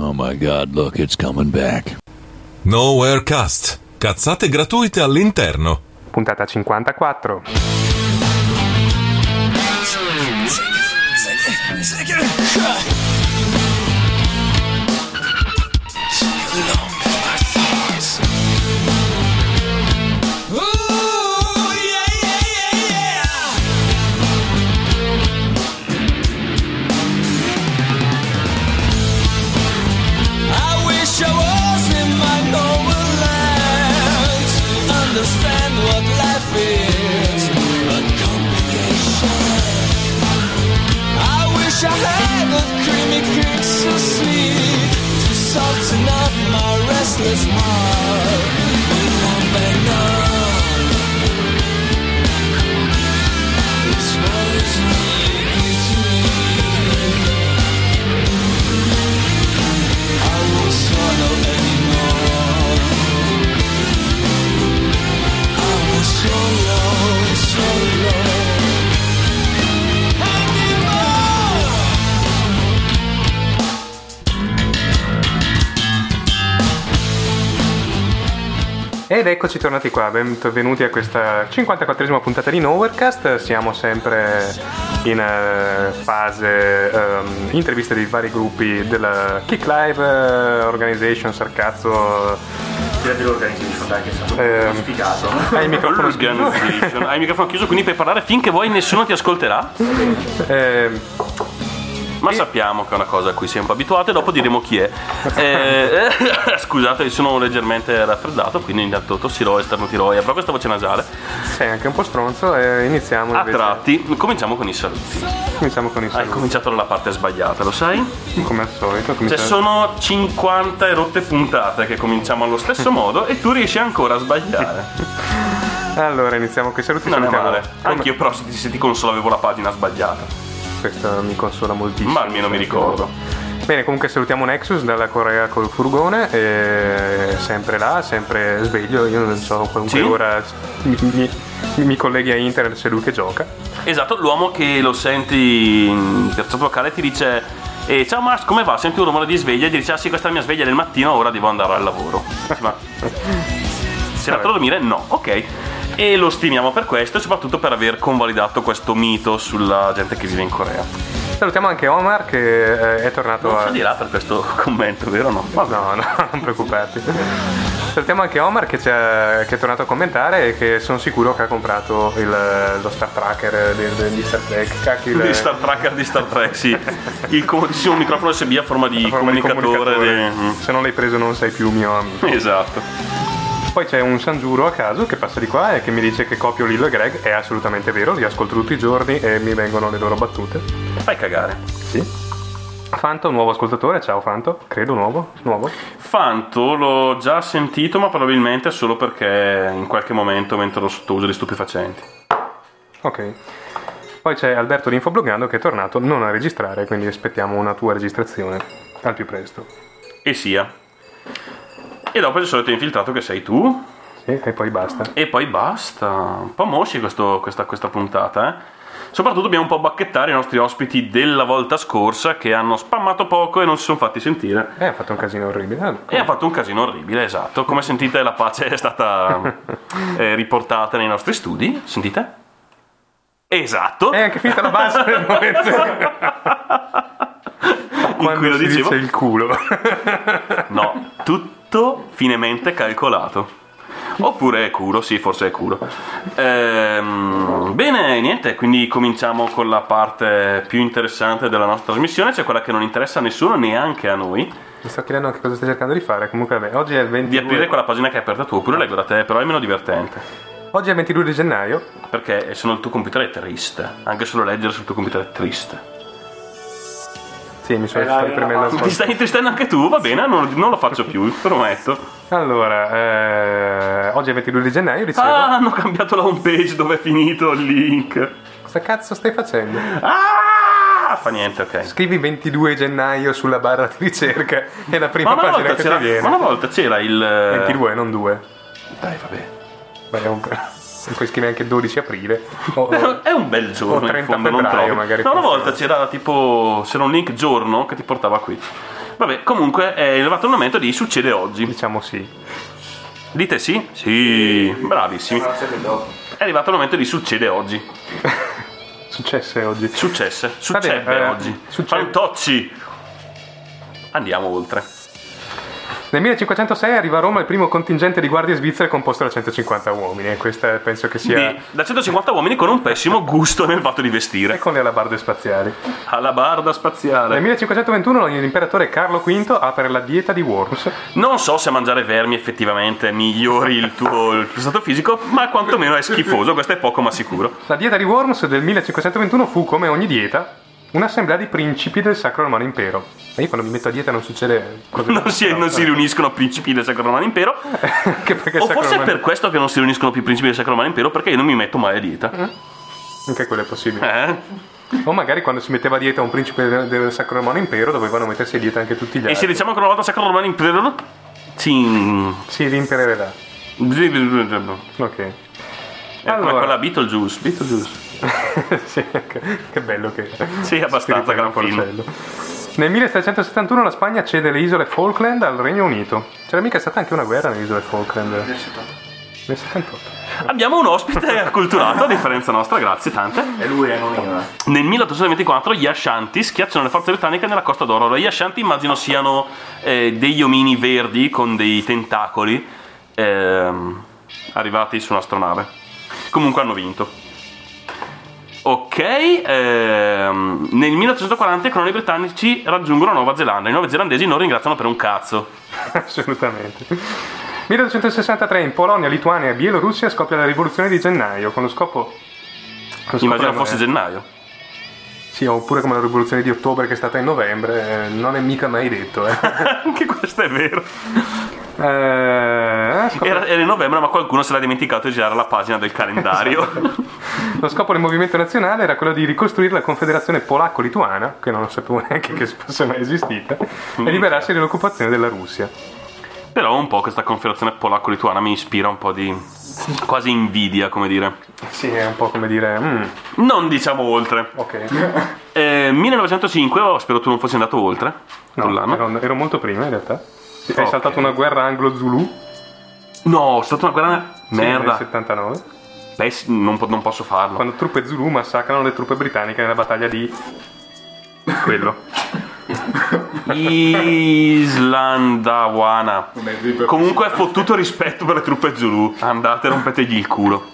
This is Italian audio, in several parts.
Oh my god, look, it's coming back. Nowhere Cast. Cazzate gratuite all'interno. Puntata 54. this Ed eccoci tornati qua, benvenuti a questa 54esima puntata di Nowherecast. Siamo sempre in eh, fase ehm, interviste di vari gruppi della Kick Live eh, Organization, Sarcazzo. Tirati l'organization, dai, che è stato Ehm, spiegato. Hai il microfono chiuso? Hai il microfono chiuso, quindi puoi parlare finché vuoi, nessuno ti ascolterà. Ehm, Ma sappiamo che è una cosa a cui abituato e dopo diremo chi è. Eh, scusate, sono leggermente raffreddato, quindi intanto tossirò e starnutirò e avrò questa voce nasale. sei anche un po' stronzo e iniziamo A invece. tratti, cominciamo con i saluti. Iniziamo con i Hai saluti. cominciato dalla parte sbagliata, lo sai? Come al solito. Cioè cominciamo- sono 50 e rotte puntate che cominciamo allo stesso modo e tu riesci ancora a sbagliare. Allora, iniziamo con i saluti. Non è male. Anch'io però se ti, se ti consolo avevo la pagina sbagliata. Questo mi consola moltissimo. Ma almeno mi ricordo. Bene, comunque salutiamo Nexus dalla Corea col furgone, e sempre là, sempre sveglio, io non so, qualunque Sì. ora mi, mi- mi colleghi a internet se lui che gioca. Esatto, l'uomo che lo senti in terzo vocale ti dice "Eh, ciao Max, come va? Senti un rumore di sveglia e ti dice ah sì questa è la mia sveglia del mattino, ora devo andare al lavoro. Ma sei andato a dormire? No, ok. E lo stimiamo per questo e soprattutto per aver convalidato questo mito sulla gente che vive in Corea. Salutiamo anche Omar che eh, è tornato Non a... si dirà per questo commento, vero o no? No, no, non preoccuparti. Salutiamo anche Omar che, che è tornato a commentare e che sono sicuro che ha comprato il- lo Star Tracker di, di- di Star Trek. Cacchi, il- Di Star Tracker di Star Trek, sì. Il comodissimo microfono USB a forma di a forma di comunicatore. comunicatore. di- mm. Se non l'hai preso non sei più mio amico. Esatto. Poi c'è un Sangiuro a caso che passa di qua e che mi dice che copio Lillo e Greg. È assolutamente vero, li ascolto tutti i giorni e mi vengono le loro battute. Fai cagare. Sì. Fanto, nuovo ascoltatore. Ciao Fanto, credo nuovo. Nuovo. Fanto l'ho già sentito, ma probabilmente solo perché in qualche momento mentre ero sotto uso di stupefacenti. Ok. Poi c'è Alberto di Infobloggando che è tornato non a registrare, quindi aspettiamo una tua registrazione al più presto. E sia. E dopo c'è il solito infiltrato che sei tu. Sì, e poi basta. E poi basta. Un po' mosci questo- questa, questa puntata, eh. Soprattutto dobbiamo un po' bacchettare i nostri ospiti della volta scorsa che hanno spammato poco e non si sono fatti sentire. Eh, ha fatto un casino orribile. Ah, E ha fatto un casino orribile, esatto. Come sentite la pace è stata eh, riportata nei nostri studi. Sentite? Esatto. È anche finita la base nel momento in cui quando lo dicevo. dice il culo. No, tutto finemente calcolato. Oppure è culo, sì, forse è culo. Ehm, bene, niente, quindi cominciamo con la parte più interessante della nostra trasmissione, cioè quella che non interessa a nessuno, neanche a noi, Mi sto chiedendo anche cosa stai cercando di fare. Comunque, vabbè, oggi è il 22. di aprire quella pagina che hai aperta tu, oppure leggo da te, però è meno divertente. Oggi è il 22 di gennaio. Perché se no il tuo computer è triste, anche solo leggere sul tuo computer è triste. Sì, mi sono stai premendo po'. Ti stai intristendo anche tu? Va bene, non, non lo faccio più, prometto. Allora, eh, oggi è il 22 di gennaio, dicevo. Ah, hanno cambiato la homepage dove è finito il link. Cosa cazzo stai facendo? Ah, fa niente, ok. Scrivi 22 gennaio sulla barra di ricerca e la prima Ma pagina che ti viene. ma una volta c'era il. 22, non 2. Dai, vabbè. È un... Puoi scrivere anche 12 aprile. O- o- È un bel giorno. o 30 in fondo, non febbraio, magari No, una volta c'era tipo. C'era un link giorno che ti portava qui. Vabbè, comunque è arrivato il momento di succede oggi. Diciamo sì. Dite sì? Sì, bravissimi. È arrivato il momento di succede oggi. Successe oggi. Successe, succede eh, oggi. succede- Fantocci. Andiamo oltre. Nel 1506 arriva a Roma il primo contingente di guardie svizzere composto da 150 uomini e questa penso che sia... Di- da 150 uomini con un pessimo gusto nel fatto di E vestire. con le alabarde spaziali. Alla barda Nel spaziale. 1521 l'imperatore Carlo V apre la dieta di Worms. Non so se mangiare vermi effettivamente migliori il tuo, il tuo stato fisico, ma quantomeno è schifoso, questo è poco ma sicuro. La dieta di Worms del 1521 fu, come ogni dieta, un'assemblea di principi del Sacro Romano Impero. E io quando mi metto a dieta non succede cose Non si, non si riuniscono principi del Sacro Romano Impero. O forse è per questo che non si riuniscono più i principi del Sacro Romano Impero, perché io non mi metto mai a dieta. Anche quello è possibile. Eh? O magari quando si metteva a dieta un principe del, Sacro Romano Impero dovevano mettersi a dieta anche tutti gli E se altri. diciamo che una volta Sacro Romano Impero. Sì. Si rimpererà. Ok. Ecco, Allora. quella Beetlejuice. Beetlejuice. sì, che, bello che Sì, abbastanza, gran film. Nel 1771 la Spagna cede le isole Falkland al Regno Unito. C'era mica stata anche una guerra nelle isole Falkland? Nel 78. Abbiamo un ospite acculturato, a differenza nostra, grazie tante. E lui è non io. eh. Nel 1824 gli Ashanti schiacciano le forze britanniche nella Costa d'Oro. Allora, Gli Ashanti immagino siano eh, degli omini verdi con dei tentacoli ehm, arrivati su un'astronave. Comunque hanno vinto. Ok, ehm, nel 1840 i coloni britannici raggiungono Nuova Zelanda. I neozelandesi non ringraziano per un cazzo. Assolutamente. 1863 in Polonia, Lituania e Bielorussia scoppia la rivoluzione di gennaio con lo scopo... lo scopo Immagino fosse gennaio. Sì, oppure come la rivoluzione di ottobre che è stata in novembre, eh, non è mica mai detto. Eh. Anche questo è vero. Eh, scoppia- Era, era in novembre, ma qualcuno si era dimenticato di girare la pagina del calendario. Lo scopo del movimento nazionale era quello di ricostruire la confederazione polacco-lituana, che non sapevo neanche che fosse mai esistita, e liberarsi dall'occupazione della Russia. Però un po' questa confederazione polacco-lituana mi ispira un po' di quasi invidia, come dire. Sì, è un po' come dire... mm, Non diciamo oltre. ok. Eh, 1905, oh, spero tu non fossi andato oltre. No, ero, ero molto prima in realtà. Sì, Hai saltato una guerra anglo-zulu No, è stata una guerra sì, nel merda. 79, Pess- non, po- non posso farlo. quando truppe zulu massacrano le truppe britanniche nella battaglia di... quello. Islandawana. Comunque fottuto rispetto per le truppe Zulu. Andate, rompetegli il culo.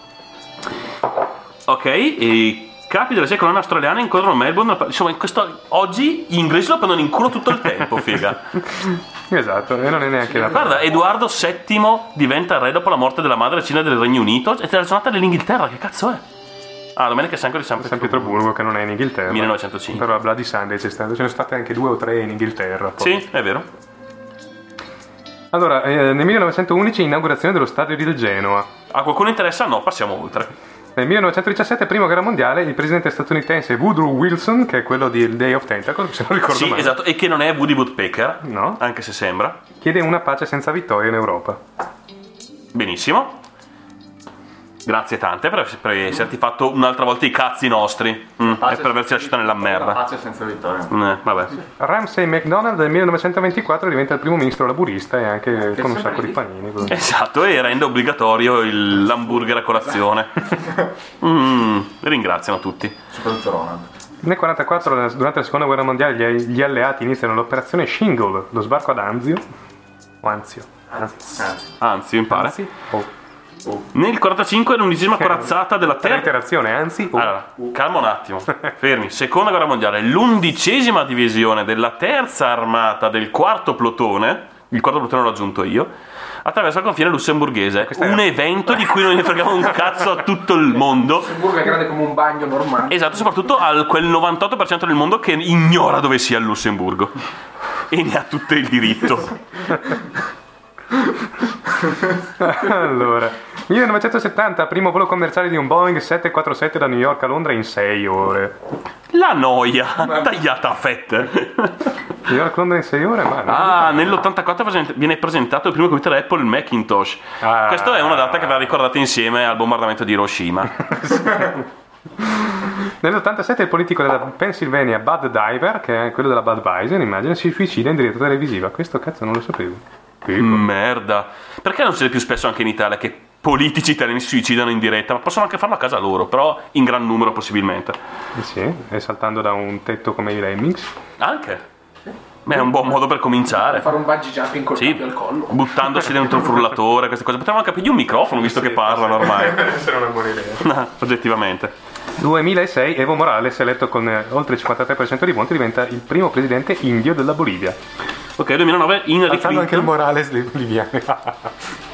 Ok, e capi delle sei colonne australiane incontrano Melbourne. Insomma, in questo, oggi gli inglesi lo prendono in culo tutto il tempo, figa. Esatto, e non è neanche la Guarda, Edoardo VII diventa re dopo la morte della madre regina del Regno Unito e è la giornata dell'Inghilterra, che cazzo è? Ah, domenica è Sanco di San San Pietroburgo. Pietroburgo che non è in Inghilterra. 1905. Però la Bloody Sunday c'è stato, ce ne sono state anche due o tre in Inghilterra. poi. Sì, è vero. Allora, eh, nel 1911 inaugurazione dello stadio di Genoa. A qualcuno interessa? No, passiamo oltre. Nel 1917, prima guerra mondiale, il presidente statunitense Woodrow Wilson, che è quello di Day of Tentacles, se non ricordo Sì, male, esatto, e che non è Woody Woodpecker, No. anche se sembra. chiede una pace senza vittoria in Europa. Benissimo. Grazie tante per, per esserti fatto un'altra volta i cazzi nostri mm, e per averci lasciato nella merda. Pace senza vittoria. Eh, vabbè. Ramsay MacDonald nel 1924 diventa il primo ministro laburista e anche con un sacco di panini. così. Esatto, e rende obbligatorio il- l'hamburger a colazione. Mm, ringraziano tutti. Soprattutto Ronald. Nel 1944, durante la seconda guerra mondiale, gli, gli alleati iniziano l'operazione Shingle, lo sbarco ad Anzio. O Anzio. Anzi. Anzi, Anzi, mi pare. Anzi. Oh. Nel 45 l'undicesima corazzata della terza. Reiterazione, anzi. Oh. Allora, calma un attimo, fermi. Seconda guerra mondiale, l'undicesima divisione della terza armata del quarto plotone, il quarto plotone l'ho aggiunto io, attraverso il confine lussemburghese. Questa è- Un evento di cui non ne fregava un cazzo a tutto il mondo. Lussemburgo è grande come un bagno normale. Esatto, soprattutto a quel 98% del mondo che ignora dove sia il Lussemburgo. E ne ha tutto il diritto. Allora, 1970, primo volo commerciale di un Boeing 747 da New York a Londra in 6 ore. La noia, tagliata a fette. New York-Londra in 6 ore? Ma. Ah, nell'84 present- viene presentato il primo computer Apple Macintosh. Ah. Questa è una data che va ricordata insieme al bombardamento di Hiroshima. Nell'87 il politico della Pennsylvania Bud Diver, che è quello della Budweiser, immagino, si suicida in diretta televisiva. Questo cazzo non lo sapevo. Merda. Perché non succede più spesso anche in Italia che politici italiani si suicidano in diretta? Ma possono anche farlo a casa loro, però in gran numero possibilmente. Eh Sì, e saltando da un tetto come i Lemmings. Anche. Beh, è un buon modo per cominciare. Fare un bungee jumping col Sì, cappio al collo. buttandosi dentro un frullatore, queste cose. Potevamo capirgli un microfono visto che parlano ormai. essere una buona idea. Oggettivamente. 2006 Evo Morales, eletto con eh, oltre il 53% di voti, diventa il primo presidente indio della Bolivia. Ok, 2009 Hillary Alzando anche il Clinton. Morales li- boliviano.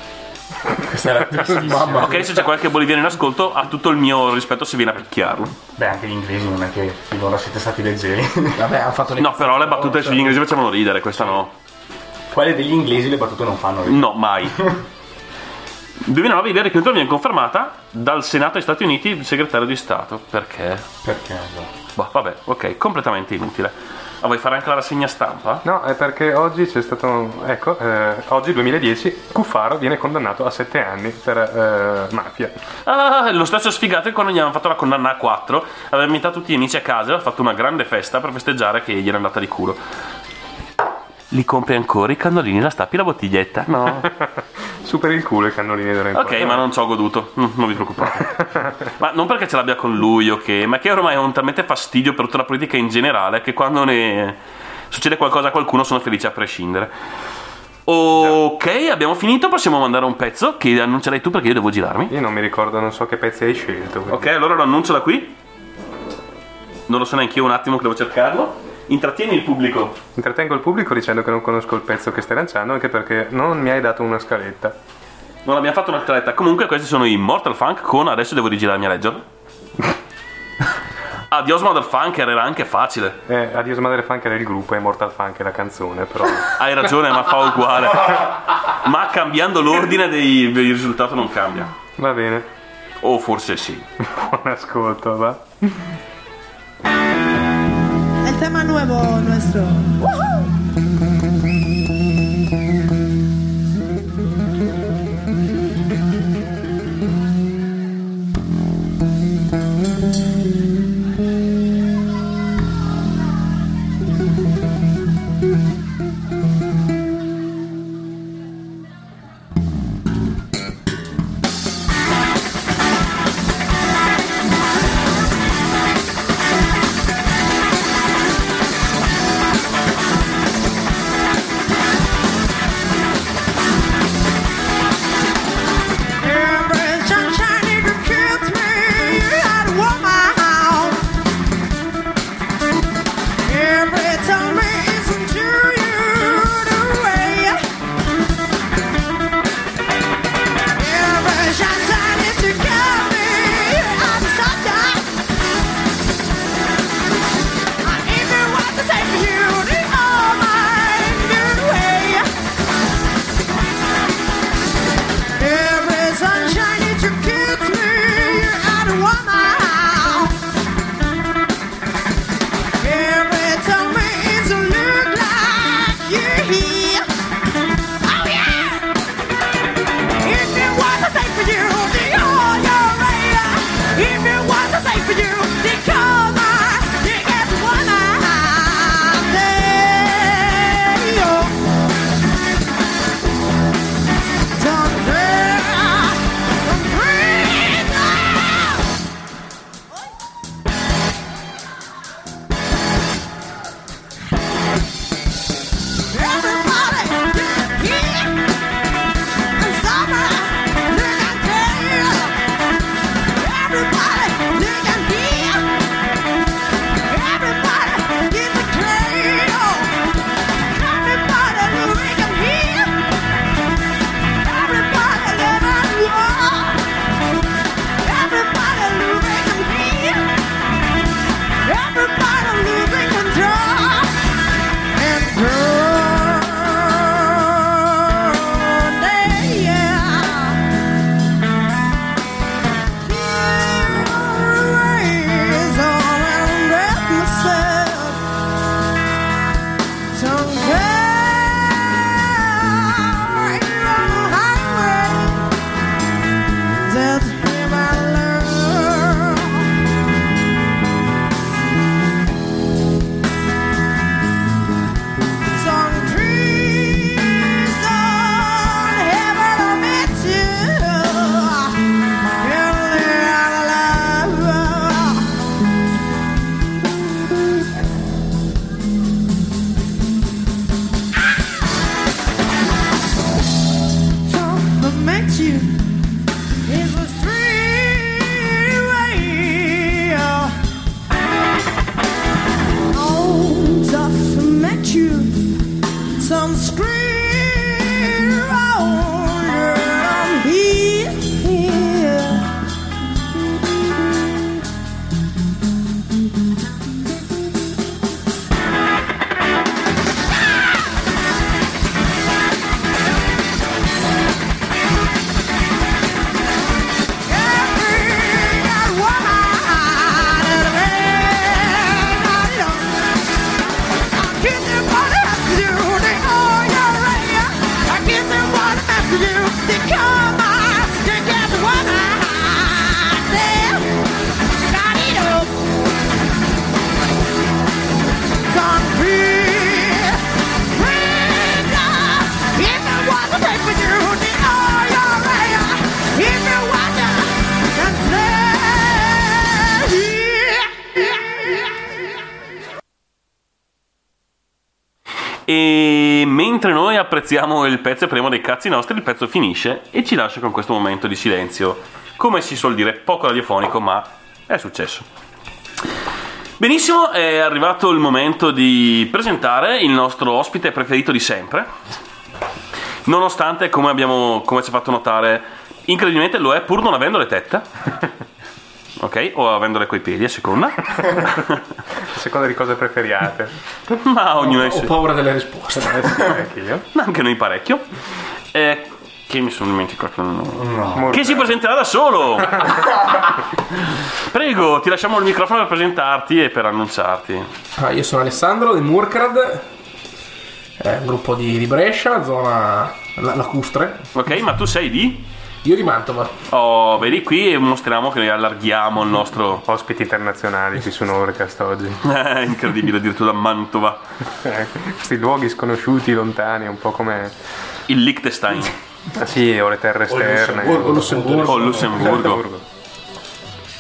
Tristissima. Ok, se c'è qualche boliviano in ascolto, ha tutto il mio rispetto se viene a picchiarlo. Beh, anche gli inglesi non è che finora siete stati leggeri. Vabbè, hanno fatto le No, però le battute sugli inglesi facevano ridere, questa no. Quelle degli inglesi le battute non fanno ridere. No, mai. 2009 Hillary Clinton viene confermata dal Senato degli Stati Uniti il segretario di Stato. Perché? Perché? Boh, vabbè, ok, completamente inutile. Ma vuoi fare anche la rassegna stampa? No, è perché oggi c'è stato. Ecco, eh, oggi 2010, Cuffaro viene condannato a 7 anni per eh, mafia. Ah, lo stesso sfigato che quando gli avevano fatto la condanna a 4 aveva invitato tutti gli amici a casa e aveva fatto una grande festa per festeggiare che gli era andata di culo. Li compri ancora i cannolini, la stappi la bottiglietta? No. Super il culo i cannolini in Ok, ma non ci ho goduto, Mm, non vi preoccupate. ma non perché ce l'abbia con lui o che, ma che ormai ho un talmente fastidio per tutta la politica in generale che quando ne succede qualcosa a qualcuno sono felice a prescindere. Ok, abbiamo finito, possiamo mandare un pezzo che annuncerai tu perché io devo girarmi. Io non mi ricordo, non so che pezzi hai scelto. quindi. Ok, allora lo annuncio da qui. Non lo so neanche io un attimo che devo cercarlo. Intrattieni il pubblico. Intrattengo il pubblico dicendo che non conosco il pezzo che stai lanciando, anche perché non mi hai dato una scaletta. Non abbiamo fatto una scaletta. Comunque, questi sono i Mortal Funk con adesso devo rigirarmi a leggerlo. Adios Mother Funker era anche facile. Eh, Adios Madre Funk era il gruppo e Mortal Funk è la canzone, però. Hai ragione, ma fa uguale. Ma cambiando l'ordine dei, il risultato non cambia. Va bene, O forse sì. buon ascolto, va. nuevo nuestro. E mentre noi apprezziamo il pezzo e prendiamo dei cazzi nostri, il pezzo finisce e ci lascia con questo momento di silenzio. Come si suol dire, poco radiofonico, ma è successo. Benissimo, è arrivato il momento di presentare il nostro ospite preferito di sempre. Nonostante, come, abbiamo, come ci ha fatto notare, incredibilmente lo è pur non avendo le tette. Ok? O avendole coi piedi, a seconda. A seconda di cosa preferiate. Ma ognuno è Ho paura delle risposte. Anche io. anche noi parecchio. Eh, che mi sono dimenticato. Morte. Che si presenterà da solo. Prego, ti lasciamo il microfono per presentarti e per annunciarti. Ah, io sono Alessandro di Murkrad, un gruppo di, di Brescia, zona la- lacustre. Ok, ma tu sei di? Io di Mantova. Oh, vedi qui e mostriamo che noi allarghiamo il nostro. Ospiti internazionali qui su Norecast oggi. Eh, incredibile, addirittura da Mantova. Eh, Questi luoghi sconosciuti, lontani, un po' come... Il Liechtenstein. Ah sì, o le terre esterne. O Lussemburgo. O Lussemburgo.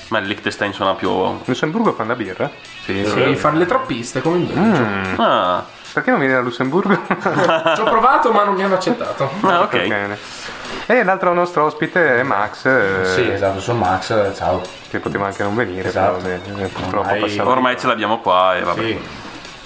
Ma il Liechtenstein suona più. Lussemburgo fanno la birra? Sì. Sì, fanno le trappiste come in Belgio. Ah, Perché non vieni da Lussemburgo? Ci ho provato ma non mi hanno accettato. ah, ok. Bene. E l'altro nostro ospite è Max, eh, Sì, esatto, sono Max, ciao. che poteva anche non venire, Esatto. però vabbè, eh, purtroppo Ormai- passava. Ormai ce l'abbiamo qua e vabbè. Sì,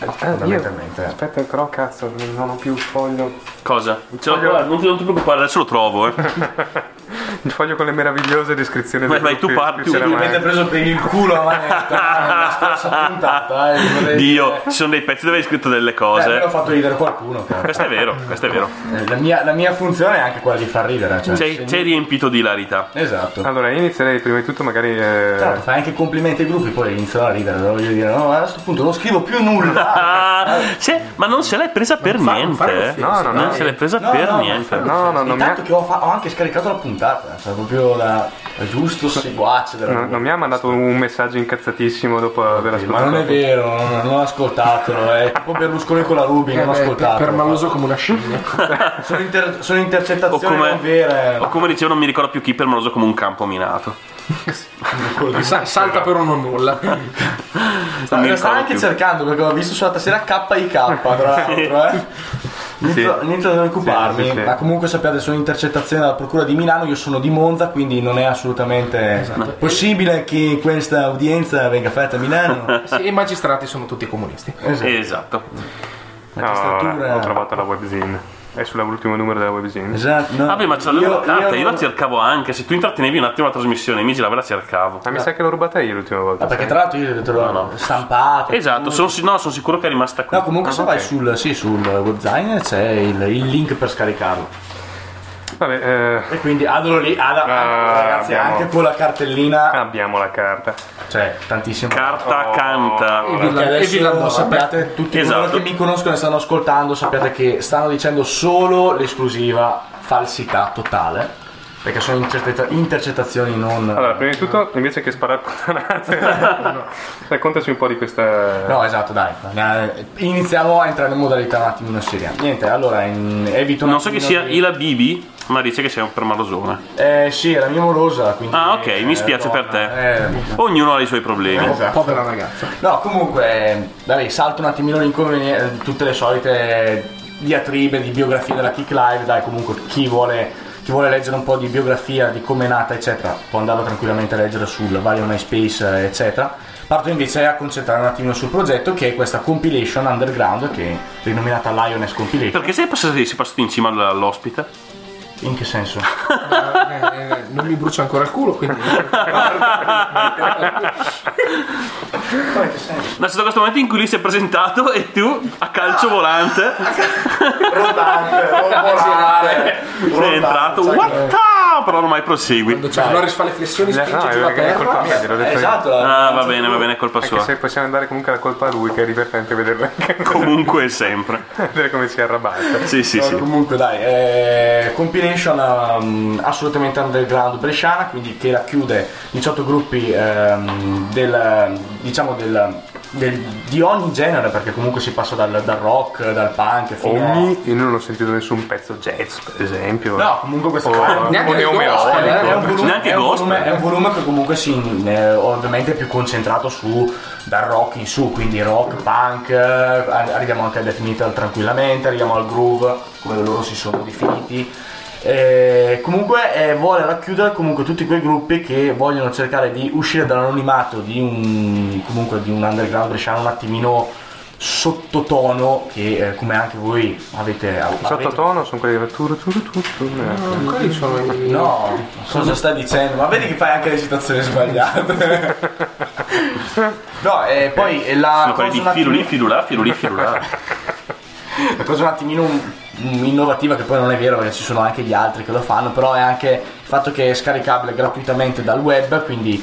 Ah, io- fondamentalmente. Aspetta, però cazzo, non ho più il foglio. Cosa? Qua, non ti, non ti preoccupare, adesso lo trovo, eh. Il foglio con le meravigliose descrizioni Vai, dei vai, tu parti, tu. mai. Avete preso per il culo a manetta nella scorsa puntata. Eh, Dio, dire. ci sono dei pezzi dove hai scritto delle Eh, almeno ho cose. fatto ridere qualcuno. Questo è vero, questo è vero. Eh, La mia, la mia funzione è anche quella di far ridere. Cioè, Sei, se- sei riempito di ilarità. Esatto. Allora, io inizierei prima di tutto magari... eh, Certo, fai anche complimenti ai gruppi, poi inizierò a ridere. Voglio dire, no, a questo punto non scrivo più nulla. Sì, ma non se l'hai presa per fa- non niente. eh. No, no, Non no. se l'hai presa No, per no, niente. No, no, non mi ha- Intanto che ho, fa- ho anche scaricato la puntata, cioè proprio la, la giusto seguace della no- non mi ha mandato un messaggio incazzatissimo dopo aver Sì, Ma ascoltato. non è vero, non, non ho ascoltato, è tipo Berlusconi con la Ruby, non ho Eh, ascoltato. per maloso come una scimmia. Sono, inter- sono O intercettazioni come, non vere. o come dicevo, non mi ricordo più chi permaloso come un campo minato. Sa- salta per un non nulla. Sta, sta anche più. cercando perché ho visto sulla tastiera KIK tra l'altro, eh. Inizio, inizio ad occuparmi, Sì, sì, sì. ma comunque sappiate sono intercettazioni dalla Procura di Milano, io sono di Monza, quindi non è assolutamente possibile che questa udienza venga fatta a Milano. Sì, e i magistrati sono tutti comunisti. Esatto. No, Magistratura- ho trovato la webzine. È sull'ultimo numero della webzine. Esatto, no. Vabbè, ma c'è la carta, io, la non- cercavo anche. Se tu intrattenevi un attimo la trasmissione, mi girava e la cercavo. Ma mi sa che l'ho rubata io l'ultima volta. Ah, perché tra l'altro io te l'ho stampato. Esatto, sono, no, sono sicuro che è rimasta qui. No, comunque Ah, se ok. vai sul, sì, sul webzine c'è il, il link per scaricarlo. Vabbè, eh, E quindi adoro lì, ad- Ah, ragazzi, abbiamo- anche con la cartellina, abbiamo la carta. cioè tantissimo. Carta Oh. canta. E Perché Villa- e adesso Villandò, sappiate, tutti Esatto. coloro che mi conoscono e stanno ascoltando, sappiate che stanno dicendo solo l'esclusiva falsità totale. Perché sono intercetta- intercettazioni non. Allora, prima di tutto, invece che sparare puttanate, raccontaci un po' di questa... No, esatto, dai. Eh, Iniziamo a entrare in modalità un attimino seria. Niente, allora, in- evito Non so che attimino sia di- Ila Bibi, ma dice che sei un permalosone. Eh sì, è la mia morosa, quindi... Ah, ok, mi eh, spiace per donna, te. eh, Ognuno ha i suoi problemi. Esatto. Povera ragazza. No, comunque, eh, vabbè, salto un attimino l'inconveniente, tutte le solite diatribe di biografia della Kick Live, dai, comunque chi vuole, chi vuole leggere un po' di biografia di come è nata, eccetera, può andarlo tranquillamente a leggere sul vario MySpace, eh, eccetera. parto invece a concentrare un attimino sul progetto che è questa compilation underground che è rinominata Lioness Compilation. Perché sei passati, sei passati in cima all- all'ospite? In che senso? Eh, eh, non mi brucia ancora il culo, quindi. È stato questo momento in cui lui si è presentato e tu a calcio volante Rotante, volare. sei entrato. What the? Però non mai prosegui. Quando c'è Norris fa le flessioni, No, spinge è giù la perché è colpa terra. mia, gliel'ho detto. Esatto, Ah, va bene, va bene, è colpa Anche sua. se possiamo andare comunque la colpa a lui, che è divertente vederlo Comunque e sempre. vedere come si arrabatta. Sì, sì, No, sì. Comunque dai, eh, compilation um, assolutamente underground bresciana, quindi che racchiude 18 gruppi ehm, del, diciamo del, del- di ogni genere, perché comunque si passa dal, dal rock, dal punk fino a... Ogni, io non ho sentito nessun pezzo jazz, per esempio. No, comunque questo O- qua neanche o del neomelodico. gospel, è un, volume, Neanche è, un volume, è un volume che comunque si, eh, ovviamente è più concentrato su dal rock in su, quindi rock, punk, eh, arriviamo anche al death metal tranquillamente, arriviamo al groove, come loro si sono definiti. Eh, comunque eh, vuole racchiudere comunque tutti quei gruppi che vogliono cercare di uscire dall'anonimato di un comunque di un underground bresciano un attimino sottotono che eh, come anche voi avete avete- Sottotono sono quelli del turu turu turu turu. ecco. Quelli sono i- No, cosa stai dicendo? Ma vedi che fai anche le citazioni sbagliate. no, e poi eh, la Sono cosa, quelli un di firuli, attimino, firulà, firuli, firulà. la cosa un attimino innovativa, che poi non è vero perché ci sono anche gli altri che lo fanno, però è anche il fatto che è scaricabile gratuitamente dal web, quindi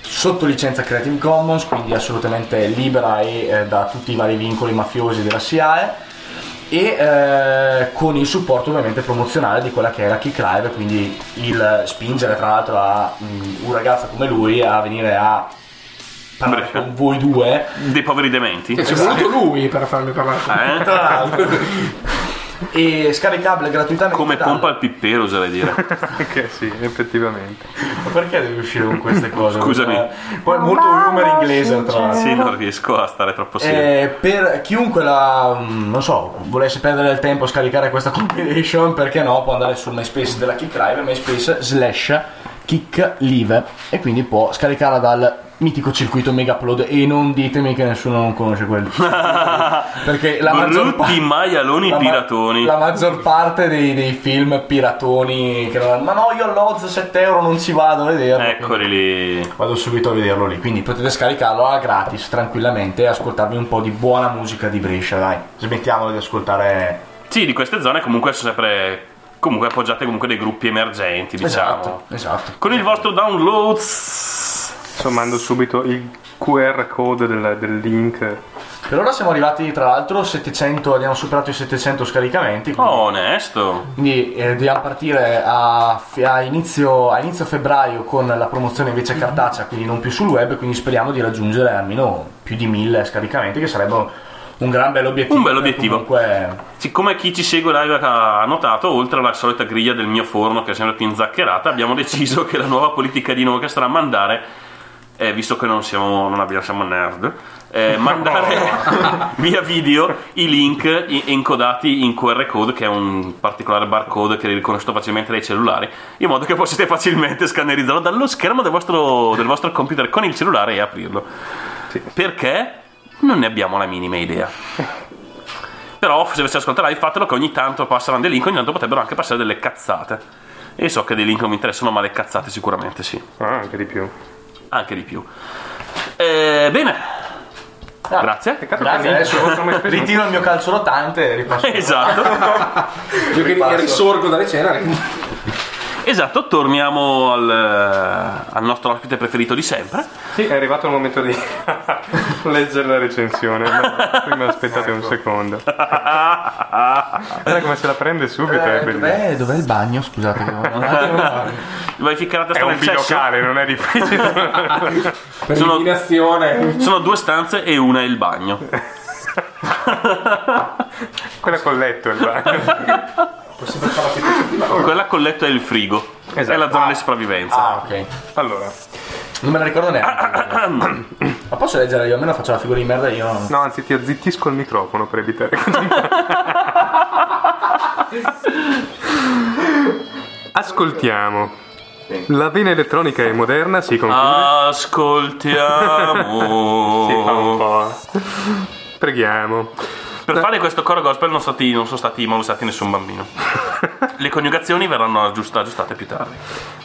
sotto licenza Creative Commons, quindi assolutamente libera e eh, da tutti i vari vincoli mafiosi della SIAE e eh, con il supporto ovviamente promozionale di quella che è la Kick Live quindi il spingere tra l'altro a mm, un ragazzo come lui a venire a parlare Brescia. con voi due Dei poveri dementi. C'è voluto lui per farmi parlare. Eh? tra l'altro e scaricabile gratuitamente Come dal- pompa al pippero, oserei dire. Che sì, effettivamente. Ma perché devi uscire con queste cose Scusami. Eh, poi molto humor inglese tra l'altro Sì, non riesco a stare troppo serio. Eh, per chiunque la, mm, non so, volesse perdere il tempo a scaricare questa compilation, perché no, può andare sul MySpace della Kick Live, MySpace slash Kick Live, e quindi può scaricarla dal mitico circuito Mega Upload e non ditemi che nessuno non conosce quello. perché la maggior parte... maialoni La, ma- piratoni. la maggior parte dei, dei film piratoni che non- ma no io all'Oz 7 euro non ci vado a vederlo Eccoli lì. Vado subito a vederlo lì, quindi potete scaricarlo a gratis tranquillamente e ascoltarvi un po' di buona musica di Brescia, dai. Smettiamo di ascoltare. Sì, di queste zone comunque sono sempre comunque appoggiate comunque dei gruppi emergenti, diciamo. Esatto, esatto. Con il vostro downloads Insomma, mando subito il QR code del, del link. Per ora siamo arrivati tra l'altro 700, abbiamo superato i 700 scaricamenti. quindi- Oh, onesto. Quindi eh, dobbiamo partire a, a inizio, a inizio febbraio con la promozione invece cartacea, quindi non più sul web, quindi speriamo di raggiungere almeno più di 1000 scaricamenti, che sarebbe un gran bel obiettivo. Un bel obiettivo. Comunque, Siccome chi ci segue live ha notato, oltre alla solita griglia del mio forno che è sempre più inzaccherata, abbiamo deciso che la nuova politica di noi che sarà mandare, eh, visto che non siamo, non abbiamo, siamo nerd, eh, mandare via video i link encodati in QR code, che è un particolare barcode che riconosciuto facilmente dai cellulari, in modo che possiate facilmente scannerizzarlo dallo schermo del vostro, del vostro computer con il cellulare e aprirlo. Perché? Non ne abbiamo la minima idea. Però se volete ascoltare live fatelo che ogni tanto passeranno dei link, ogni tanto potrebbero anche passare delle cazzate. E so che dei link non mi interessano, ma le cazzate sicuramente sì. Ah, anche di più. Anche di più. Eh, bene. Ah, Grazie. Peccato Grazie, che adesso come ritiro il mio calcio rotante e ripasso. Esatto. Io che risorgo dalle ceneri. Esatto, torniamo al, eh, al nostro ospite preferito di sempre. Sì, è arrivato il momento di leggere la recensione. ma prima aspettate un secondo. Guarda come se la prende subito, è Eh, dov'è, dov'è il bagno? Scusate. Vai ficcare la È testa un bilocale, non è difficile. Per Sono-. Sono due stanze e una è il bagno. Quella col letto è il bagno. Quella col letto è il frigo. Esatto. È la zona di sopravvivenza. Ah, ok. Allora, Non me la ricordo neanche. Ma posso leggere io? Almeno faccio la figura di merda io. no, anzi, ti azzittisco il microfono per evitare che Ascoltiamo. La vena elettronica e moderna si conclude. Ah. Ascoltiamo. Si fa un po'. Preghiamo. Per fare questo coro gospel non, stati, non sono stati molestati nessun bambino. Le coniugazioni verranno aggiust- aggiustate più tardi.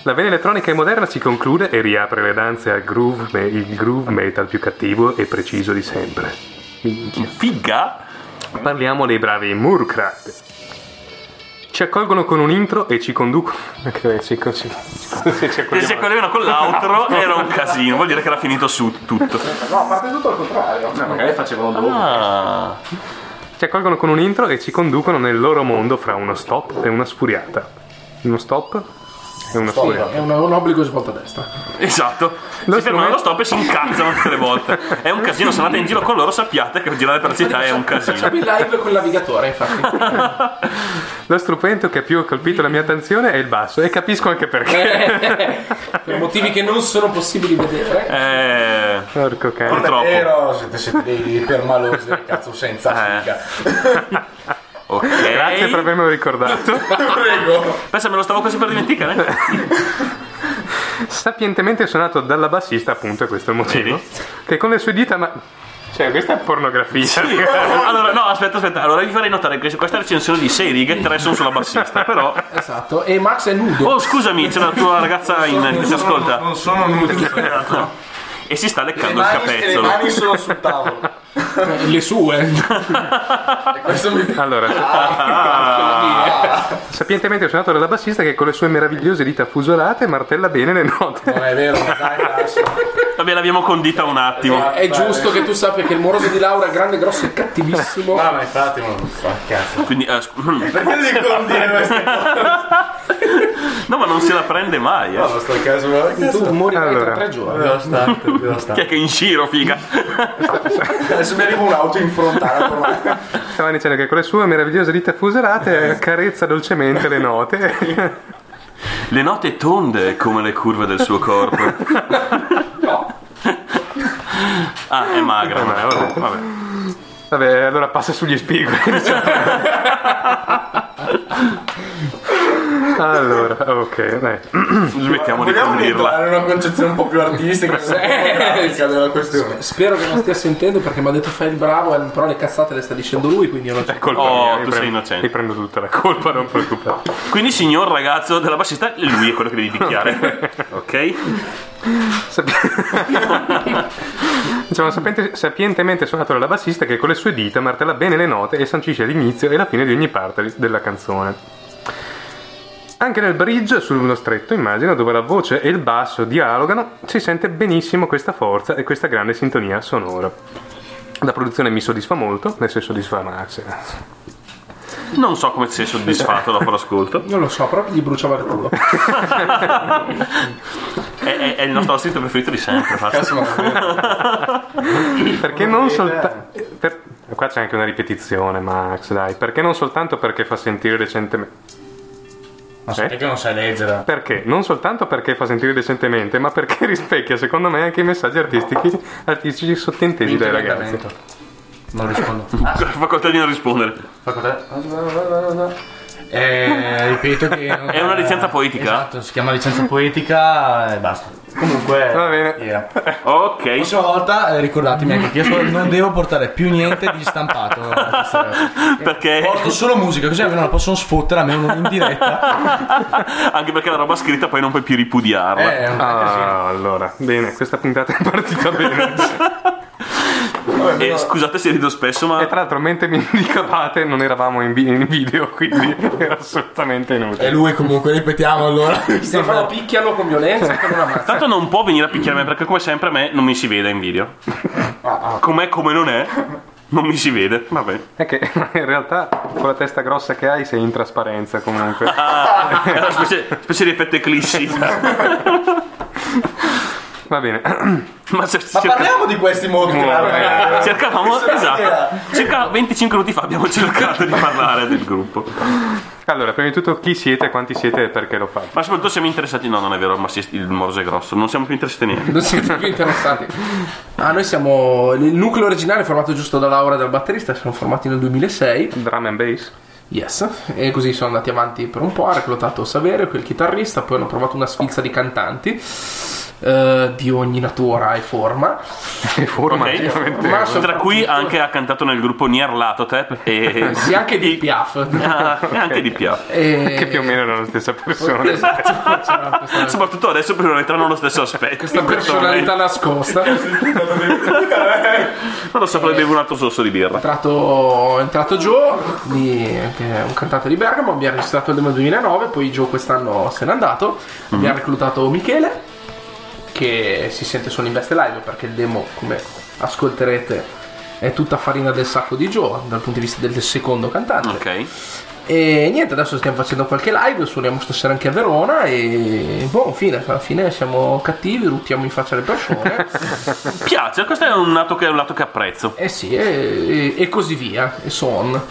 La vena elettronica e moderna si conclude e riapre le danze al groove, me- il groove metal più cattivo e preciso di sempre. Minchia. Figa? Parliamo dei bravi Murkrat. Ci accolgono con un intro e ci conducono. Ok, sì, così. Se ci Se si accogliamo- accoglievano con l'outro era un casino, vuol dire che era finito su tutto. No, a parte tutto al contrario. No, magari facevano dopo. Ah, Ci accolgono con un intro e ci conducono nel loro mondo fra uno stop e una sfuriata. Uno stop e una sfuriata. È un, un obbligo svolta a destra. esatto. Lo si fermano allo strumento- stop e si incazzano tutte le volte. È un casino, se andate in giro con loro sappiate che girare per la città è un casino. Facciamo il live con il navigatore, infatti. Lo strumento che più ha colpito la mia attenzione è il basso e capisco anche perché. per motivi che non sono possibili vedere. Eh, Porco cane. Purtroppo. Vero, siete, siete dei permalosi del cazzo senza Eh. figa. ok. Grazie per avermelo ricordato. Prego. Pensa, me lo stavo quasi per dimenticare. Sapientemente suonato dalla bassista, appunto, e questo è il motivo. Vedi? Che con le sue dita. Ma... Cioè, questa è pornografia. Allora, no, aspetta, aspetta. Allora vi farei notare che questa recensione di 6 righe, 3 sono sulla bassista. Però. Esatto. E Max è nudo. Oh, scusami, c'è la tua ragazza in, che ci ascolta. Non sono nudi. E si sta Le leccando il mani, le capezzolo. mani sono sul tavolo. Le sue. Allora, sapientemente suonato dalla bassista che con le sue meravigliose dita fusolate martella bene le note. Non è vero, ma dai, lascia. Vabbè, l'abbiamo condita un attimo. È giusto che tu sappia che il moroso di Laura è grande, grosso e cattivissimo. No, ma infatti, ma non fa cazzo. Quindi, eh, mm. Perché devi condire queste cose? no, ma non se la prende mai, eh. No, sto caso, ma Tu morirai Allora. tra tre giorni. Devo stare, devo Chi è che è in Shiro, figa? Adesso mi arriva un'auto in frontale. Stava dicendo che con le sue meravigliose dita fusolate accarezza dolcemente le note. Le note tonde come le curve del suo corpo. Ah, è magra. Vabbè, vabbè. Vabbè. Allora passa sugli spigoli. allora, ok, dai. Smettiamo di entrare in una concezione un po' più artistica fotografica della questione. Spero che non stia sentendo perché mi ha detto fai il bravo, e però le cazzate le sta dicendo lui, quindi io non c'è. Colpa Oh, mia, tu sei innocente. Io prendo tutta la colpa, non preoccupare. Quindi, signor ragazzo della bassista, lui è quello che devi picchiare. Ok? Diciamo, sapiente- sapientemente suonato dalla bassista che con le sue dita martella bene le note e sancisce l'inizio e la fine di ogni parte di- della canzone. Anche nel bridge sullo stretto, immagino, dove la voce e il basso dialogano, si sente benissimo questa forza e questa grande sintonia sonora. La produzione mi soddisfa molto, nel senso soddisfa Max. Non so come sei soddisfatto dopo l'ascolto. Non lo so, però gli bruciava il culo. È, è- è il nostro ospite preferito di sempre. Perché non soltanto... Qua c'è anche una ripetizione, Max, dai. Perché non soltanto perché fa sentire decentemente... Ma sai che non sai leggere? Perché? Non soltanto perché fa sentire decentemente, ma perché rispecchia, secondo me, anche i messaggi artistici, artistici sottintesi dai ragazzi. Non rispondo. Facoltà di non rispondere. Eh, ripeto che È una licenza poetica? Esatto, si chiama licenza poetica e basta. Comunque Va bene. yeah. Ok. La prossima volta eh, ricordatemi anche che io non devo portare più niente di stampato. Perché. Porto solo musica, così almeno la possono sfottere a me uno in diretta. Anche perché la roba scritta poi non puoi più ripudiarla. Eh, Ah, allora, bene, questa puntata è partita bene. E scusate se rido spesso, ma. E tra l'altro, mentre mi indicavate, non eravamo in, vi- in video, quindi era assolutamente E inutile. lui comunque, ripetiamo allora. Stefano picchialo con violenza. Tanto non può venire a picchiare me perché, come sempre, a me non mi si vede in video. Com'è come non è, non mi si vede. Vabbè. È che in realtà, con la testa grossa che hai, sei in trasparenza comunque. Ah, è una specie, specie di effetto eclissi. Va bene. Ma, se- Ma cerca- parliamo di questi modi. Eh, cercavamo. Esatto. Circa 25 minuti fa abbiamo cercato di parlare del gruppo. Allora, prima di tutto, chi siete, quanti siete e perché lo fate? Ma soprattutto siamo interessati. No, non è vero, ma sì, il morso è grosso. Non siamo più interessati a niente. Non siete più interessati. Ah, noi siamo. Il nucleo originale formato giusto da Laura e dal batterista, siamo formati nel 2006. Drum and bass? Yes, e così sono andati avanti per un po', ha reclutato Saverio, quel chitarrista, poi hanno provato una sfilza di cantanti eh, di ogni natura e forma. E forma, Ok. ovviamente. Ma Tra cui anche ha cantato nel gruppo Nier Latotep e, Sì, anche di Piaf. Ah, e anche di Piaf. E- Che più o meno erano la stessa persona. Esatto, c'era questa, Soprattutto adesso per non entrare nello stesso aspetto. questa personalità nascosta. È Non lo so, poi bevo un altro sorso di birra. entrato, è entrato Joe, di- che è un cantante di Bergamo, abbiamo registrato il demo 2009, poi Joe quest'anno se n'è andato, abbiamo reclutato Michele, che si sente solo in veste live perché il demo, come ascolterete, è tutta farina del sacco di Joe dal punto di vista del secondo cantante. Ok. E niente, adesso stiamo facendo qualche live, suoniamo stasera anche a Verona e boh, fine, alla fine siamo cattivi, ruttiamo in faccia alle persone. Piace, questo è un lato che, un lato che apprezzo. e sì, e, e- e così via, e so on.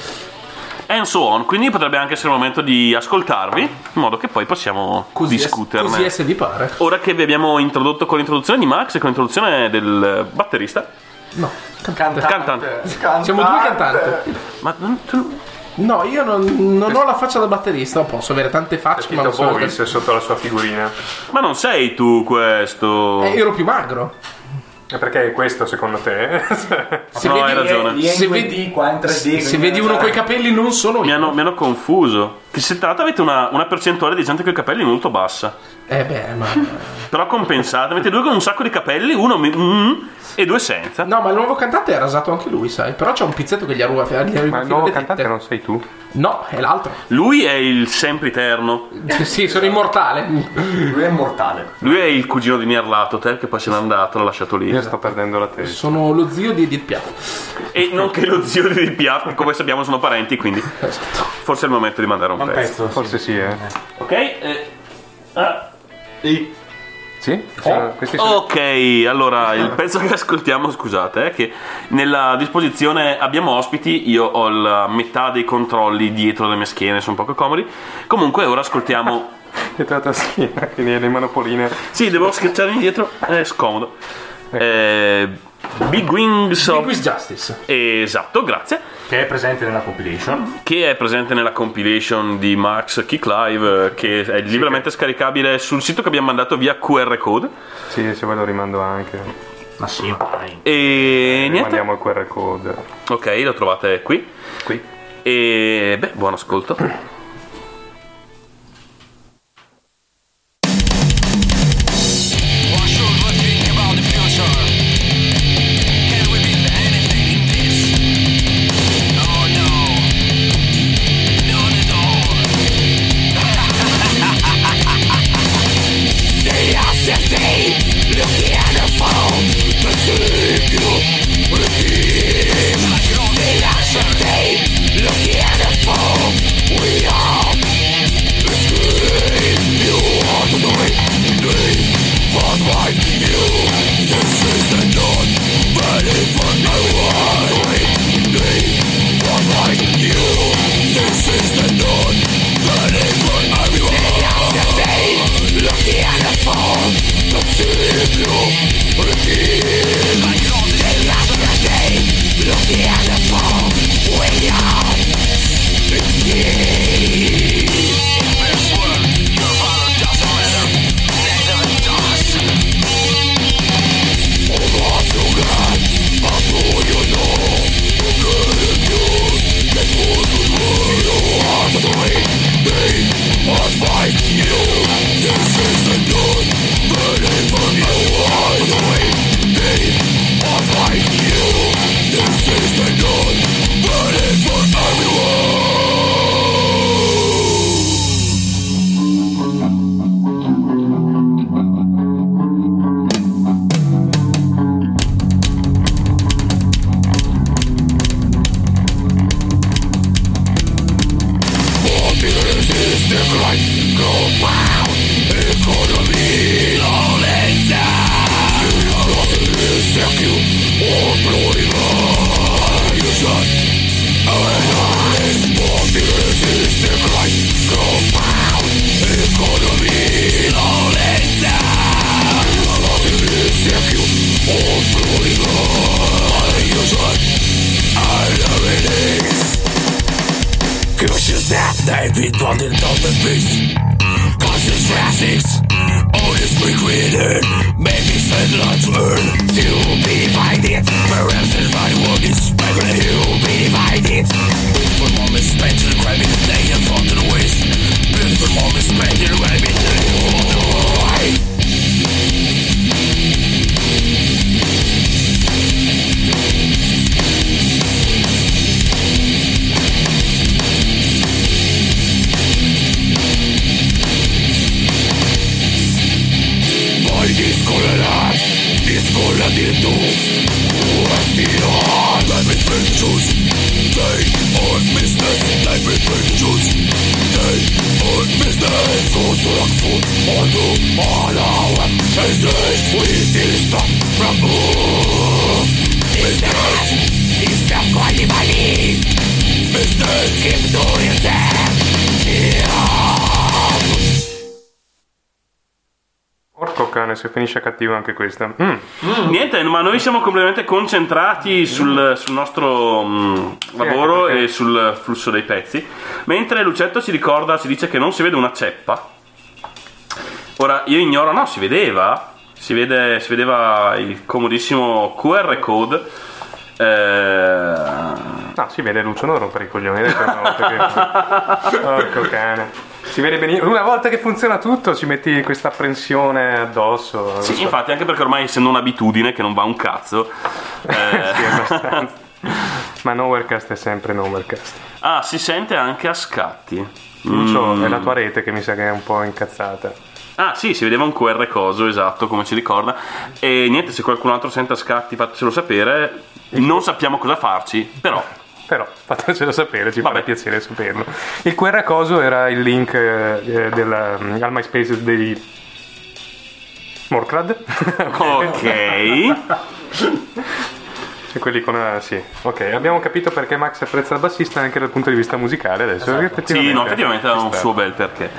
And so on, quindi potrebbe anche essere il momento di ascoltarvi, in modo che poi possiamo Così, è, discuterne. così è se vi pare. Ora che vi abbiamo introdotto con l'introduzione di Max e con l'introduzione del batterista, No, Cantante. Cantante. siamo due cantanti. ma non- tu- No, io non, non ho la faccia da batterista, posso avere tante facce, ma non so. Boris sotto la sua figurina. ma non sei tu questo. Eh, ero più magro. E perché è questo secondo te? Se No, vedi, hai ragione. Lì è Se in 2D, vedi- qua in 3D. se quindi- vedi uno coi capelli non sono Mi io. hanno, mi hanno confuso. Che se tra l'altro avete una, una percentuale di gente con i capelli molto bassa. Eh beh, ma... Però compensate. Avete due con un sacco di capelli, uno mi- mm, e due senza. No, ma il nuovo cantante è rasato anche lui, sai. Però c'è un pizzetto che gli ha rubato. Gli ha Ma il nuovo cantante tette. non sei tu? No, è l'altro. Lui è il sempiterno. sì, sono immortale. Lui è immortale. Lui è il cugino di Nier Latotep che poi se n'è andato, l'ha lasciato lì. Io sto perdendo la testa. Sono lo zio di Edith Piaf. E nonché lo zio di Piaf, che come sappiamo sono parenti, quindi forse è il momento di mandare un, Un pezzo. pezzo. Forse sì, eh. Ok? eh, ah, Sì? Sono- questi sono... Ok, allora il pezzo che ascoltiamo, scusate, è che nella disposizione abbiamo ospiti, io ho la metà dei controlli dietro le mie schiene, sono poco comodi. Comunque ora ascoltiamo... Dietro la taschina, quindi le manopoline. Sì, devo schiacciarmi dietro, è scomodo. Eh, Big Wings of... Big Wiz Justice. Esatto, grazie. Che è presente nella compilation. Che è presente nella compilation di Max Kick Live, eh, che è liberamente scaricabile sul sito che abbiamo mandato via QR code. Sì, se vuoi lo rimando anche. Ma sì, ma dai. E niente. Mandiamo il QR code. Ok, lo trovate qui. Qui. E beh, buon ascolto. Yeah. Cattivo anche questa. Mm. Niente, ma noi siamo completamente concentrati sul, sul nostro mm, lavoro e sul flusso dei pezzi. Mentre Lucetto si ricorda, si dice che non si vede una ceppa. Ora, io ignoro, no, si vedeva. Si, vede, si vedeva il comodissimo QR code. Eh, No, si vede Lucio, non rompere i coglioni. Porco cane. Si vede benissimo. Una volta che funziona tutto, ci metti questa apprensione addosso. sì, so. infatti, anche perché ormai essendo un'abitudine che non va un cazzo. eh, Sì, abbastanza. Ma Nowherecast è sempre Nowherecast. ah, si sente anche a scatti. Lucio, Mm. è la tua rete che mi sa che è un po' incazzata. Ah sì, si vedeva un QR coso, esatto, come ci ricorda. E niente, se qualcun altro sente a scatti, fatecelo sapere. Non sappiamo cosa farci, però. Però fatecelo sapere, ci fa piacere saperlo. Il QR coso era il link eh, della, al MySpace dei Morcrad. Ok. E quelli con eh, sì. Ok, abbiamo capito perché Max apprezza il bassista anche dal punto di vista musicale adesso. Sì, no, effettivamente ha un suo bel perché.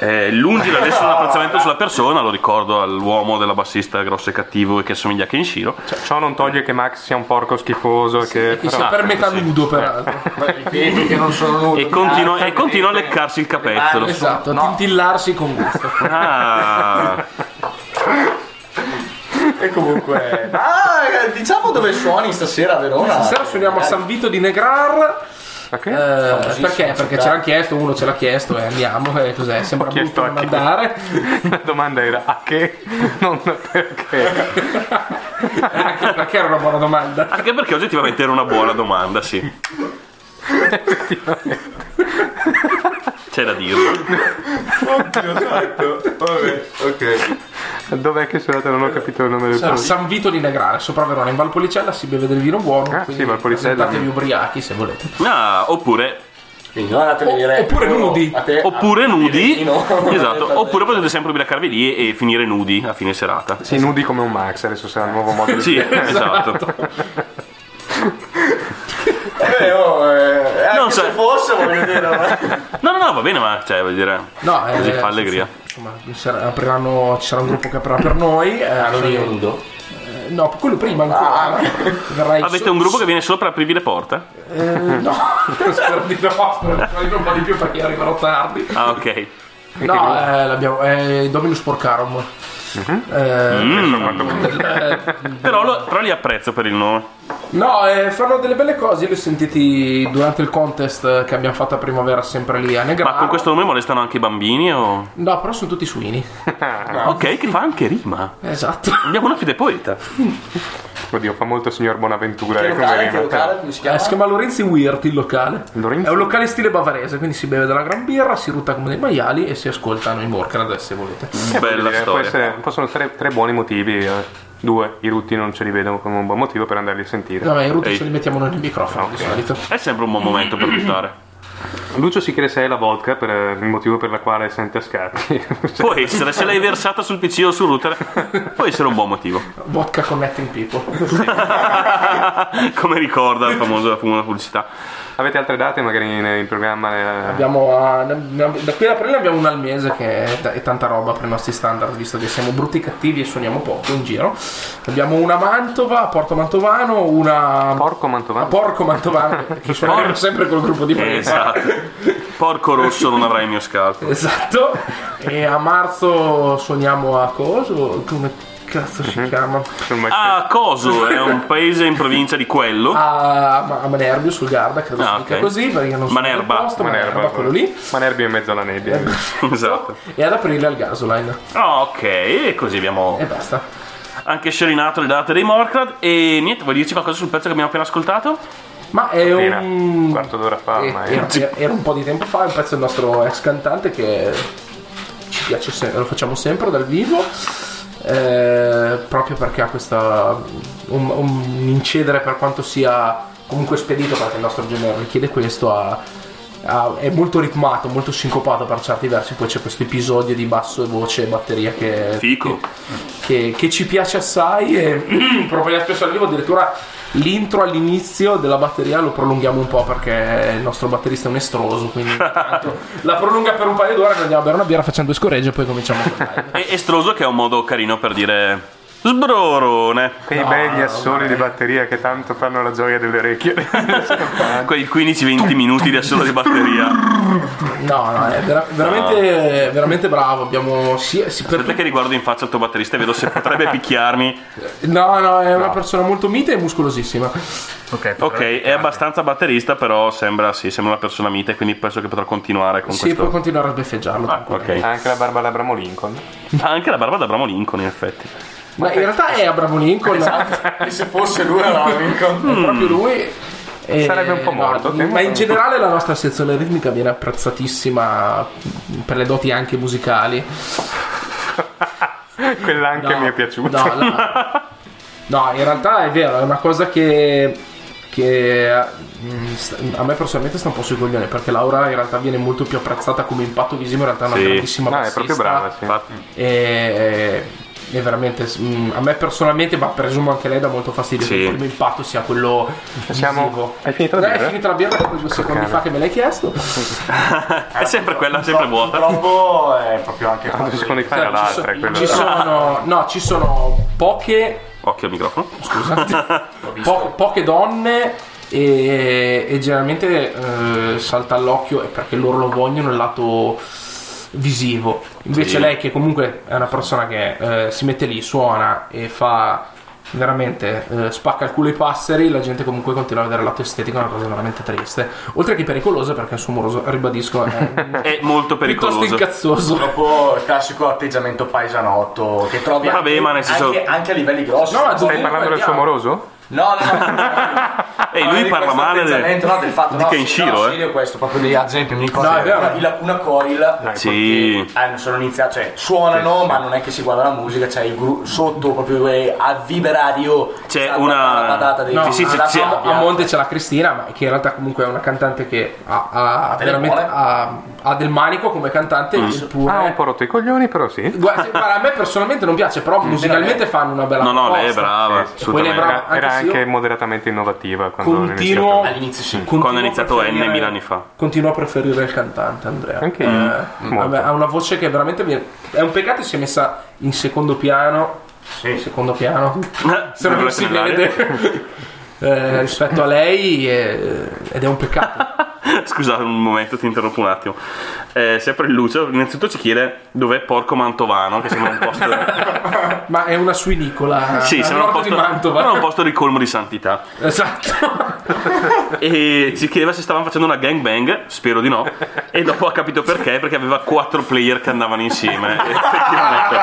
Eh, lungi da nessun apprezzamento sulla persona, lo ricordo all'uomo della bassista grosso e cattivo e che assomiglia a Kenshiro. Cioè, ciò non toglie che Max sia un porco schifoso. che, Che sia però- per metà nudo, peraltro. Ripeto che non sono nudo. E continua, e continua a leccarsi il capezzolo. Esatto, tintillarsi con gusto. Ah, E comunque. Ah, diciamo dove suoni stasera a Verona. Stasera suoniamo a San Vito di Negrar. Ok? Eh, perché? Perché ce l'hanno chiesto, uno ce l'ha chiesto e andiamo. E cos'è? Sembra Ho chiesto brutto non a chi? andare. La domanda era a che, non perché. Anche perché era una buona domanda. anche perché oggettivamente era una buona domanda, sì. C'è da dirlo. Dov'è che sono andato? Non ho capito il nome del posto. San Vito di Negrare, sopra Verona, in Valpolicella si beve del vino buono. Ah, quindi sì, Valpolicella. presentatevi ubriachi se volete. Ah, oppure Quindi non andate a dire. oppure "Oh, nudi." a te- Oppure nudi, no. esatto, oppure potete sempre ubriacarvi lì e finire nudi a fine serata. Si nudi come un Max, adesso sarà il nuovo modo di Sì, esatto. Eh, oh, eh, anche Non so. se fosse, voglio dire. No, no, no, va bene, ma cioè, vuol dire, No, eh, così fa allegria. Insomma, apriranno, ci sarà un gruppo che aprirà per noi. Eh, non sì. io nudo. Eh, no, quello prima ancora. Verrai Avete so- un gruppo che viene solo per aprirvi le porte? Eh, no, spero di no, spero di no, un po' di più perché arriverò tardi. Ah, ok. No, eh, l'abbiamo. È Dominus Porcarum. Eh, Mm. eh, Però, lo- però li apprezzo per il nome. No, eh, fanno delle belle cose. Io li ho sentiti durante il contest che abbiamo fatto a primavera, sempre lì a Negraro. Ma con questo nome molestano anche i bambini o... No, però sono tutti suini. Ok, che fa anche rima. Esatto. Abbiamo una fide poeta. Oddio, fa molto signor Bonaventura. Che eh, come locale, che rima. locale, come si Eh, chiama? si chiama Lorenzi Weird il locale. Lorenzi? È un locale stile bavarese, quindi si beve della gran birra, si rutta come dei maiali e si ascoltano i Morcrad se volete. Bella Eh, storia. essere- possono essere tre buoni motivi. eh. Due, i rutti non ce li vedo come un buon motivo per andarli a sentire. Vabbè, i rutti Ehi. ce li mettiamo noi nel microfono di solito. È sempre un buon momento per buttare. Lucio si chiede se è la vodka per eh, il motivo per il quale sente a scatti. Può essere, se l'hai versata sul PC o sul router, può essere un buon motivo. Vodka Connecting People. Come ricorda il famoso la famosa pubblicità. Avete altre date magari in, in programma? eh? Abbiamo, ah, ne- ne- da qui ad aprile abbiamo una al mese che è, è tanta roba per i nostri standard, visto che siamo brutti e cattivi e suoniamo poco in giro. Abbiamo una a Mantova, a Porto Mantovano, una Porco a Mantovano. Porco Mantovano, che suoneremo sempre col gruppo di presa. Esatto. Porco rosso, non avrai il mio scalpo. Esatto. E a marzo suoniamo a Coso. Come cazzo si chiama? Ah, Coso è un paese in provincia di quello. A, a Manerbio sul Garda, credo Ah, si dica ok. così, perché non so Manerba. il posto, Manerba, Manerba, quello lì. Manerbi in mezzo alla nebbia. Esatto. E ad aprile al Gasoline. Ah, ok, e così abbiamo E basta. anche scerinato le date dei Morcrad. E niente, vuoi dirci qualcosa sul pezzo che abbiamo appena ascoltato? Ma è Appena, un. un quarto d'ora fa eh, ormai. Era, era- era un po' di tempo fa, è un pezzo del nostro ex cantante che ci piace sempre, lo facciamo sempre dal vivo. Eh, proprio perché ha questa. Un, un incedere per quanto sia comunque spedito, perché il nostro genere richiede questo. ha- ha- è molto ritmato, molto sincopato per certi versi. Poi c'è questo episodio di basso e voce e batteria che, Fico. che, che ci piace assai e proprio spesso al vivo addirittura l'intro all'inizio della batteria lo prolunghiamo un po' perché il nostro batterista è un estroso quindi la prolunga per un paio d'ore noi andiamo a bere una birra due scoregge e poi cominciamo con live E estroso che è un modo carino per dire sbrorone. Quei begli assoli di batteria che tanto fanno la gioia delle orecchie. Quei 15-20 minuti di assolo di batteria. no no è vera- veramente veramente bravo abbiamo sì, per Aspetta che riguardo in faccia il tuo batterista e vedo se potrebbe picchiarmi. no no è una persona molto mite e muscolosissima ok, Ok, è abbastanza batterista, però sembra, sì, sembra una persona mite, quindi penso che potrà continuare con sì questo. puoi continuare a sbeffeggiarlo tranquillo. Ok. Anche la barba d'Abramo Lincoln. Ha anche la barba da Abramo Lincoln, in effetti. Ma in realtà è Abramo Lincoln E se fosse lui era Lincoln. è proprio lui. E- Sarebbe un po' morto, no, ma in generale la nostra sezione ritmica viene apprezzatissima per le doti anche musicali. Quell'anche No, mi è piaciuto. No, la- no, in realtà è vero, è una cosa che, che mm, a me personalmente sta un po' sui coglioni perché Laura in realtà viene molto più apprezzata come impatto visivo, in realtà è una Sì. grandissima No, è proprio brava, sì. E, e veramente mm, a me personalmente, ma presumo anche lei dà molto fastidio Sì. che il primo impatto sia quello Siamo- visivo. Hai finito la Eh, birra? È finita la birra proprio due secondi fa che me l'hai chiesto. È sempre quella, sempre vuota. Purtroppo è proprio anche Ah, due secondi fa Cioè, era ci, l'altra. so- è quello. ci sono, no, ci sono poche Occhio al microfono. scusa, po- poche donne e, e generalmente eh, salta all'occhio è perché loro lo vogliono il lato visivo. Invece Sì. lei che comunque è una persona che eh, si mette lì, suona e fa veramente eh, spacca il culo ai passeri, la gente comunque continua a vedere il lato estetico, è una cosa veramente triste. Oltre che pericolosa perché il suo moroso, ribadisco, è È molto piuttosto pericoloso. incazzoso. Purtroppo il classico atteggiamento paesanotto che trovi Vabbè, anche, ma nel senso- anche, anche a livelli grossi. No, Stai parlando del suo moroso? No, no, no. E lui parla male del- no, del fatto di no, Kenshiro, no, eh. questo, proprio di ad esempio mi ricordo No, è vero. una, una- una coil Sì. eh, sono iniziati, cioè suonano ma non è che si guarda la musica, c'è il gru- sotto proprio eh, a vibrario C'è una- la patata dei No, Sì, sì, a, sì, la sì. a- a monte c'è la Cristina, ma che in realtà comunque è una cantante che ha, ha veramente ha, ha del manico come cantante, eppure. Ah, un po' rotto i coglioni, però sì. Guarda, sì, a me personalmente non piace, però musicalmente fanno una bella No, no, lei è brava. Sì, sì. Assolutamente. era anche moderatamente innovativa quando Continuo, iniziato. All'inizio sì. continuo Quando ha a iniziato preferire- N mila anni fa. Continuo a preferire il cantante Andrea. Anche Eh, io. Vabbè, ha una voce che veramente viene- è un peccato che sia messa in secondo piano. Sì. Secondo piano. Se non si vede eh, rispetto a lei eh, ed è un peccato. Scusate un momento, ti interrompo un attimo. Eh, sempre il Lucio, innanzitutto ci chiede dov'è Porco Mantovano, che sembra un posto. Ma è una suinicola sì, sembra un posto, di Mantova. sembra un posto ricolmo di santità. Esatto. E ci chiedeva se stavano facendo una gangbang, spero di no. E dopo ha capito perché, perché aveva quattro player che andavano insieme. E effettivamente,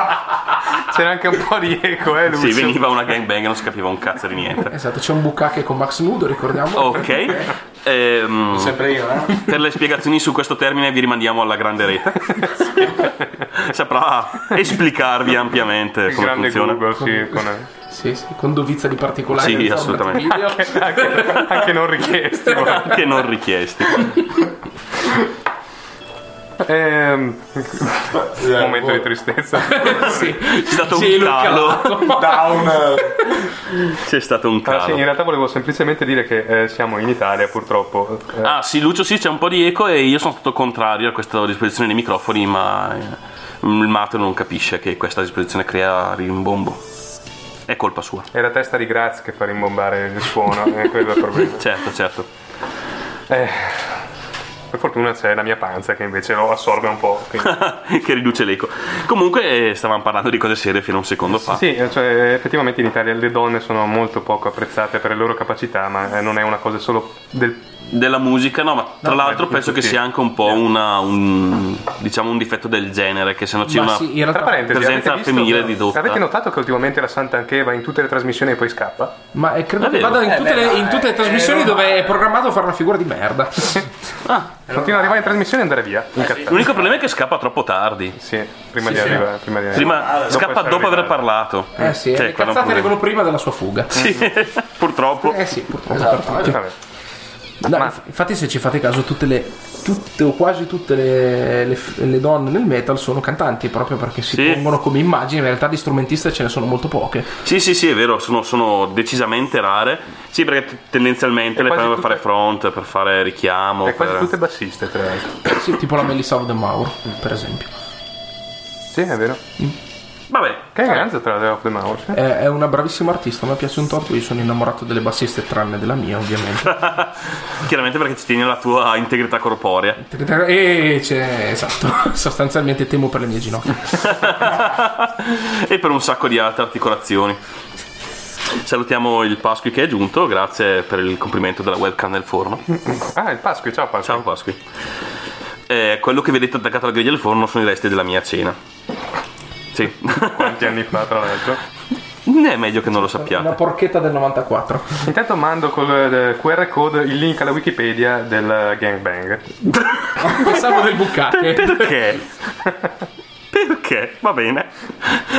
C'era anche un po' di eco, eh, Lucio. sì, veniva una gangbang e non si capiva un cazzo di niente. Esatto, c'è un bucacche con Max Nudo, ricordiamo. Ok. Ehm, Sempre io, eh? per le spiegazioni su questo termine vi rimandiamo alla grande rete. Saprà esplicarvi ampiamente Il come funziona. Google, sì, con- Sì, sì, con dovizia di particolari. Sì, assolutamente. video. anche, anche non richiesti. Anche non richiesti. Ehm, momento di tristezza. sì. C'è stato un Cielo calo. Down. C'è stato un Ah, sì, in calo. realtà volevo semplicemente dire che eh, siamo in Italia, purtroppo. Eh, Ah sì, Lucio sì, c'è un po' di eco e io sono stato contrario a questa disposizione dei microfoni, ma eh, il Mato non capisce che questa disposizione crea rimbombo. È colpa sua. È la testa di Graz che fa rimbombare il suono, è quello il problema. Certo, certo. Eh, Per fortuna c'è la mia panza che invece lo assorbe un po'. che riduce l'eco. Comunque, eh, stavamo parlando di cose serie fino a un secondo fa. Sì, cioè, effettivamente in Italia le donne sono molto poco apprezzate per le loro capacità, ma eh, non è una cosa solo del... Della musica, no, ma tra No, l'altro beh, penso che sia anche un po' una, un, diciamo un difetto del genere, che se no c'è Ma una sì, presenza femminile ridotta. Avete notato che ultimamente la Santa Anche va in tutte le trasmissioni e poi scappa? Ma eh, credo È che vada in Eh, tutte, beh, le, in tutte le eh, trasmissioni no, dove è programmato a fare una figura di merda. Continua ad arrivare in trasmissione e andare via. incazzato. L'unico problema è che scappa troppo tardi. Sì, prima Sì, di sì. arrivare. Prima, di Prima arrivare. scappa essere dopo aver parlato. Eh sì, Cioè, le è cazzate arrivano prima della sua fuga. Sì, purtroppo. Eh sì, purtroppo. Esatto. per tutti. Vabbè. No, Ma- inf- Infatti, se ci fate caso, tutte le, tutte o quasi tutte le, le le donne nel metal sono cantanti proprio perché si Sì. pongono come immagini. In realtà, di strumentiste ce ne sono molto poche. Sì, sì, sì, è vero, sono, sono decisamente rare. Sì, perché t- tendenzialmente E le quasi prendono per fare front, per fare richiamo. E quasi per- tutte bassiste, tra l'altro. Sì, tipo la Melissa of the Mauro, per esempio. Sì, è vero. Vabbè, Che ganza tra le of the Mouse. sì. È, è una bravissima artista, a me piace un torto. Io sono innamorato delle bassiste, tranne della mia, ovviamente. chiaramente perché ci tieni alla tua integrità corporea. e c'è, esatto, sostanzialmente temo per le mie ginocchia. e per un sacco di altre articolazioni. Salutiamo il Pasqui che è giunto, grazie per il complimento della webcam nel forno. Ah, il Pasqui, ciao Pasqui. Ciao Pasqui. Eh, quello che vedete attaccato alla griglia del forno sono i resti della mia cena. Sì, Quanti anni fa, tra l'altro. è meglio che non lo Una sappiate. porchetta del 94. Intanto mando col eh, QR code il link alla Wikipedia del gangbang. Pensavo del bucacche. Perché? Perché? Va bene.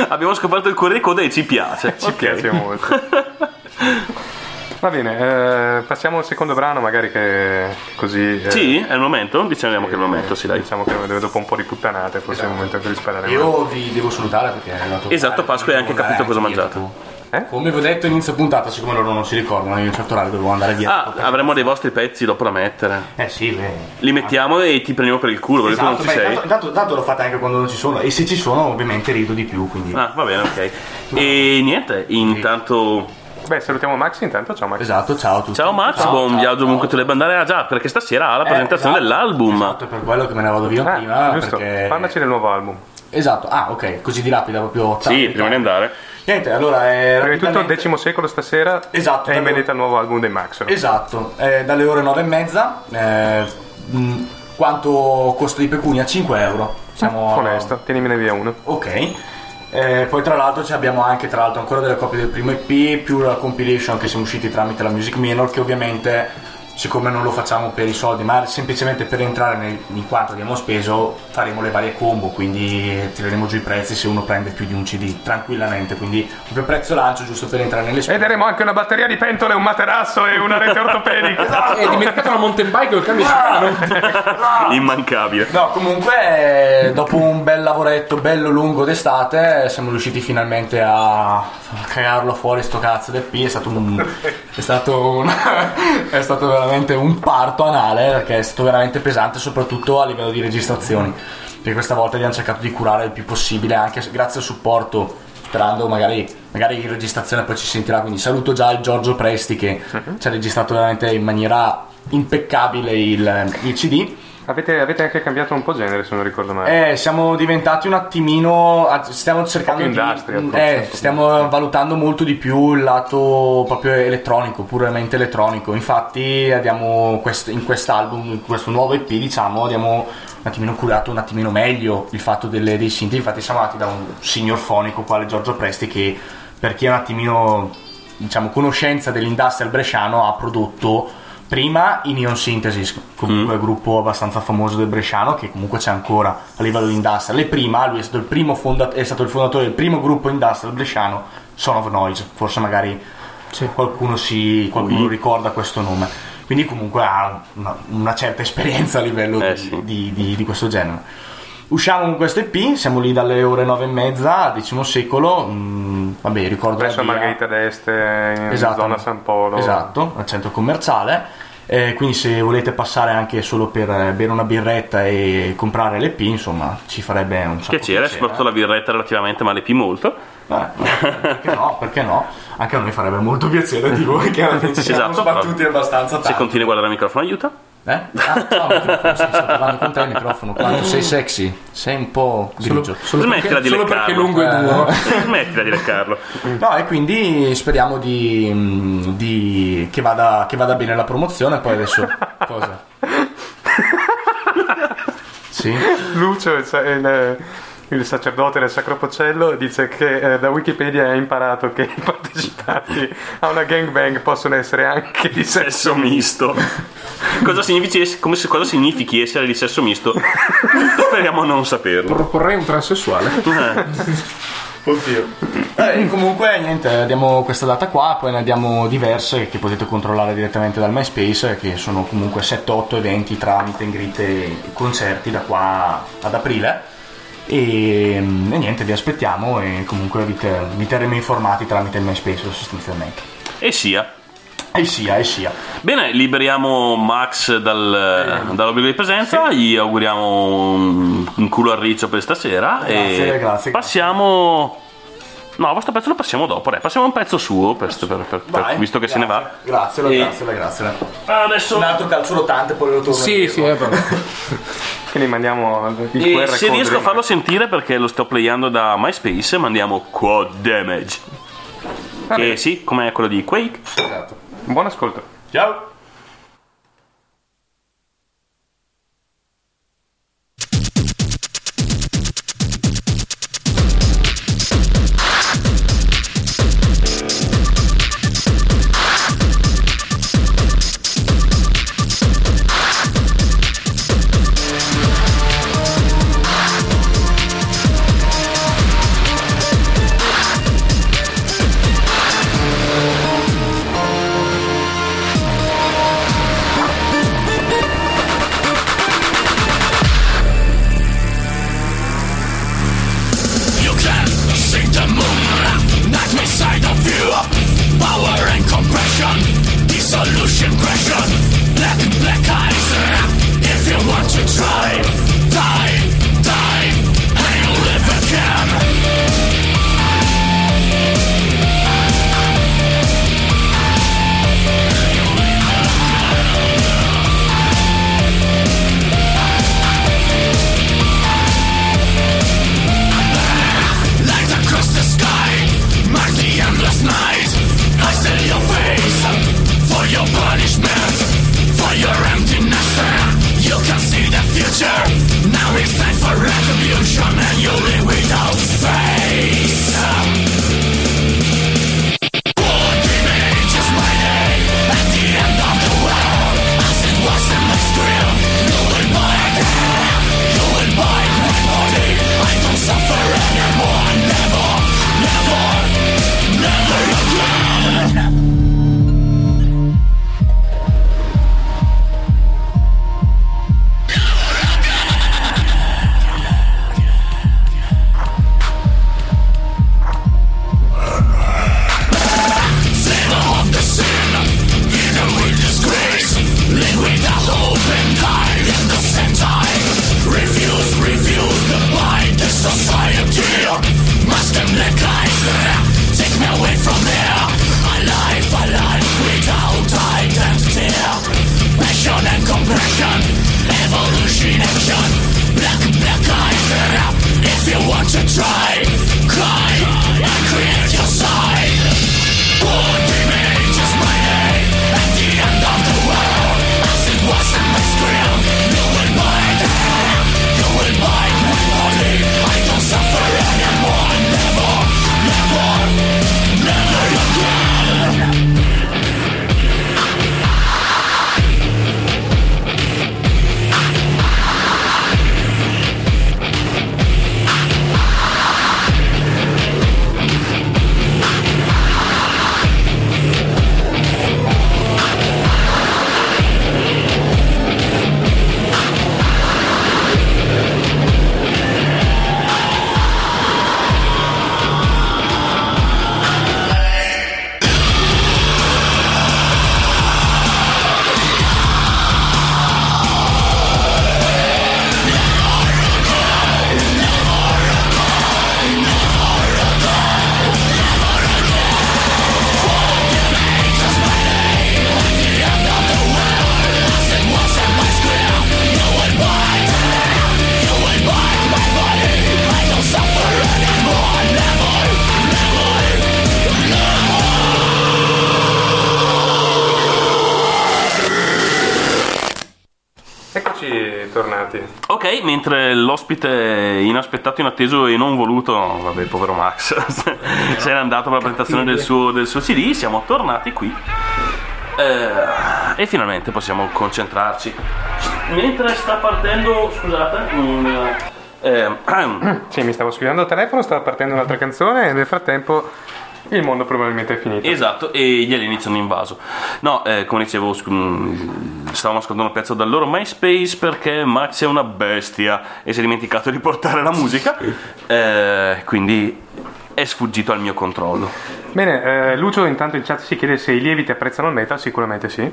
Abbiamo scoperto il QR code e ci piace. Ci Ok. piace molto. Va bene, eh, passiamo al secondo brano, magari che così. eh, Sì, è il momento? Diciamo che è il momento, sì, dai. Diciamo che dopo un po' di puttanate, forse è il momento anche di sparare. Io vi devo salutare perché è arrivato. Esatto, Pasqua, hai anche capito cosa mangiate. mangiate. Eh? Come vi ho detto inizio puntata, siccome loro non si ricordano, io a un certo orario dovevo andare via. Ah, avremo dei vostri pezzi dopo da mettere. Eh sì, beh. Li mettiamo e ti prendiamo per il culo, perché Esatto, tu non ci beh, sei. tanto, tanto- tanto lo fate anche quando non ci sono. E se ci sono, ovviamente rido di più. Quindi. Ah, va bene, ok. E niente, intanto. Beh, salutiamo Max intanto, ciao Max. Esatto, ciao a tutti. Ciao Max, Ciao, buon ciao, viaggio ciao. ovunque tu debba andare. Ah già, perché stasera ha la Eh, presentazione esatto, dell'album. Esatto, è per quello che me ne vado via Ah, prima. giusto, Perché... parlaci del nuovo album. Esatto, ah, ok, così di rapida proprio. Sì, prima di andare. Niente, allora. Eh, Prima di tutto, rapidamente- decimo secolo stasera Esatto, è in vendita il nuovo album dei Max. Esatto, eh, dalle ore 9 e mezza. eh, mh, quanto costo di pecunia? 5 euro. Siamo Onesto, tienimene via uno. Ok. Eh, poi tra l'altro abbiamo anche tra l'altro ancora delle copie del primo EP più la compilation che siamo usciti tramite la Music Minor che ovviamente siccome non lo facciamo per i soldi ma semplicemente per entrare nel- in quanto abbiamo speso faremo le varie combo quindi tireremo giù i prezzi se uno prende più di un CD tranquillamente quindi proprio prezzo lancio giusto per entrare nelle E spese daremo anche una batteria di pentole, un materasso e una rete ortopedica. E dimenticato la mountain bike col cambio strano. Immancabile. No, comunque, dopo un bel lavoretto bello lungo d'estate, siamo riusciti finalmente a a cagarlo fuori sto cazzo del P. È stato un. È stato, un- è stato veramente un parto anale perché è stato veramente pesante, soprattutto a livello di registrazioni. Perché questa volta abbiamo cercato di curare il più possibile, anche grazie al supporto. Sperando magari, magari in registrazione poi ci sentirà. Quindi saluto già il Giorgio Presti che ci ha registrato veramente in maniera impeccabile il, il CD. Avete, avete anche cambiato un po' genere, se non ricordo male. Eh, siamo diventati un attimino. Stiamo cercando di. industrial, eh, stiamo valutando molto di più il lato proprio elettronico, puramente elettronico. Infatti, abbiamo quest- in quest'album, in questo nuovo EP, diciamo, abbiamo un attimino curato un attimino meglio il fatto delle- dei synth. Infatti, siamo andati da un signor fonico, quale Giorgio Presti, che per chi è un attimino, diciamo, conoscenza dell'industrial bresciano, ha prodotto prima i Neon Synthesis, comunque gruppo abbastanza famoso del Bresciano, che comunque c'è ancora a livello di industrial. E prima lui è stato il, primo fonda- è stato il fondatore del primo gruppo industrial bresciano, Son of Noise. Forse magari qualcuno, si, qualcuno ricorda questo nome. Quindi comunque ha una, una certa esperienza a livello Eh, di, sì. di- di- di questo genere. Usciamo con questo EP, siamo lì dalle ore 9 e mezza, X secolo. mm, vabbè, ricordo Presso. Margherita d'Este, in Esatto. zona San Polo. Esatto, al centro commerciale. Eh, quindi se volete passare anche solo per eh, bere una birretta e comprare l'EP, insomma, ci farebbe un sacco Piacere, soprattutto la birretta relativamente, ma le P molto. Eh, perché no? Perché no? Anche a noi farebbe molto piacere di voi che siamo Esatto, sbattuti abbastanza Se tanto. continui a guardare il microfono aiuta. Eh? Ah, no, microfono, sì, sto parlando con te il microfono. Quanto sei sexy? Sei un po' grigio. Solo Smettila perché, di solo perché leccarlo. lungo e Eh. duro. Smettila di leccarlo. No, e quindi speriamo di, di- che, vada, che vada bene la promozione. Poi adesso. Cosa? Sì. Lucio, il, sa- il- il sacerdote del Sacro Pocello, dice che eh, da Wikipedia ha imparato che i partecipanti a una gangbang possono essere anche di sesso misto. Cosa significhi, come se- cosa significhi essere di sesso misto? Speriamo non saperlo. Proporrei un transessuale. Oddio. Eh, comunque, niente, diamo questa data qua, poi ne abbiamo diverse che potete controllare direttamente dal MySpace, che sono comunque 7-8 eventi tra meet and greet e concerti da qua ad aprile. E, e niente, vi aspettiamo e comunque vi, te- vi terremo informati tramite il MySpace sostanzialmente. E sia. E sia, e sia. Bene, liberiamo Max dal, dall'obbligo di presenza, gli auguriamo un, un culo al riccio per stasera Grazie, e grazie, passiamo... No, questo pezzo lo passiamo dopo, dai, passiamo a un pezzo suo, per, per- per- per- Vai, visto che se ne va. Grazie, E- grazie, grazie. Adesso... Un altro calcio rotante, poi lo torno Sì, sì, è vero. Quindi mandiamo il E QR se riesco a farlo sentire perché lo sto playando da MySpace, mandiamo Quad Damage. Va Che bene. sì, come quello di Quake. Esatto. Buon ascolto. Ciao. L'ospite inaspettato, inatteso e non voluto, vabbè, povero Max, se n'è andato per la presentazione del suo, del suo CD, siamo tornati qui. Eh, e finalmente possiamo concentrarci. Mentre sta partendo, scusate, un, eh, Sì, mi stavo scrivendo al telefono, stava partendo un'altra canzone e nel frattempo il mondo probabilmente è finito. Esatto, e gli alieni ci hanno invaso. No, eh, come dicevo, mh, stavamo ascoltando un pezzo dal loro MySpace perché Max è una bestia e si è dimenticato di portare la musica, eh, quindi è sfuggito al mio controllo. Bene, eh, Lucio intanto in chat si chiede se i lieviti apprezzano il metal, sicuramente sì.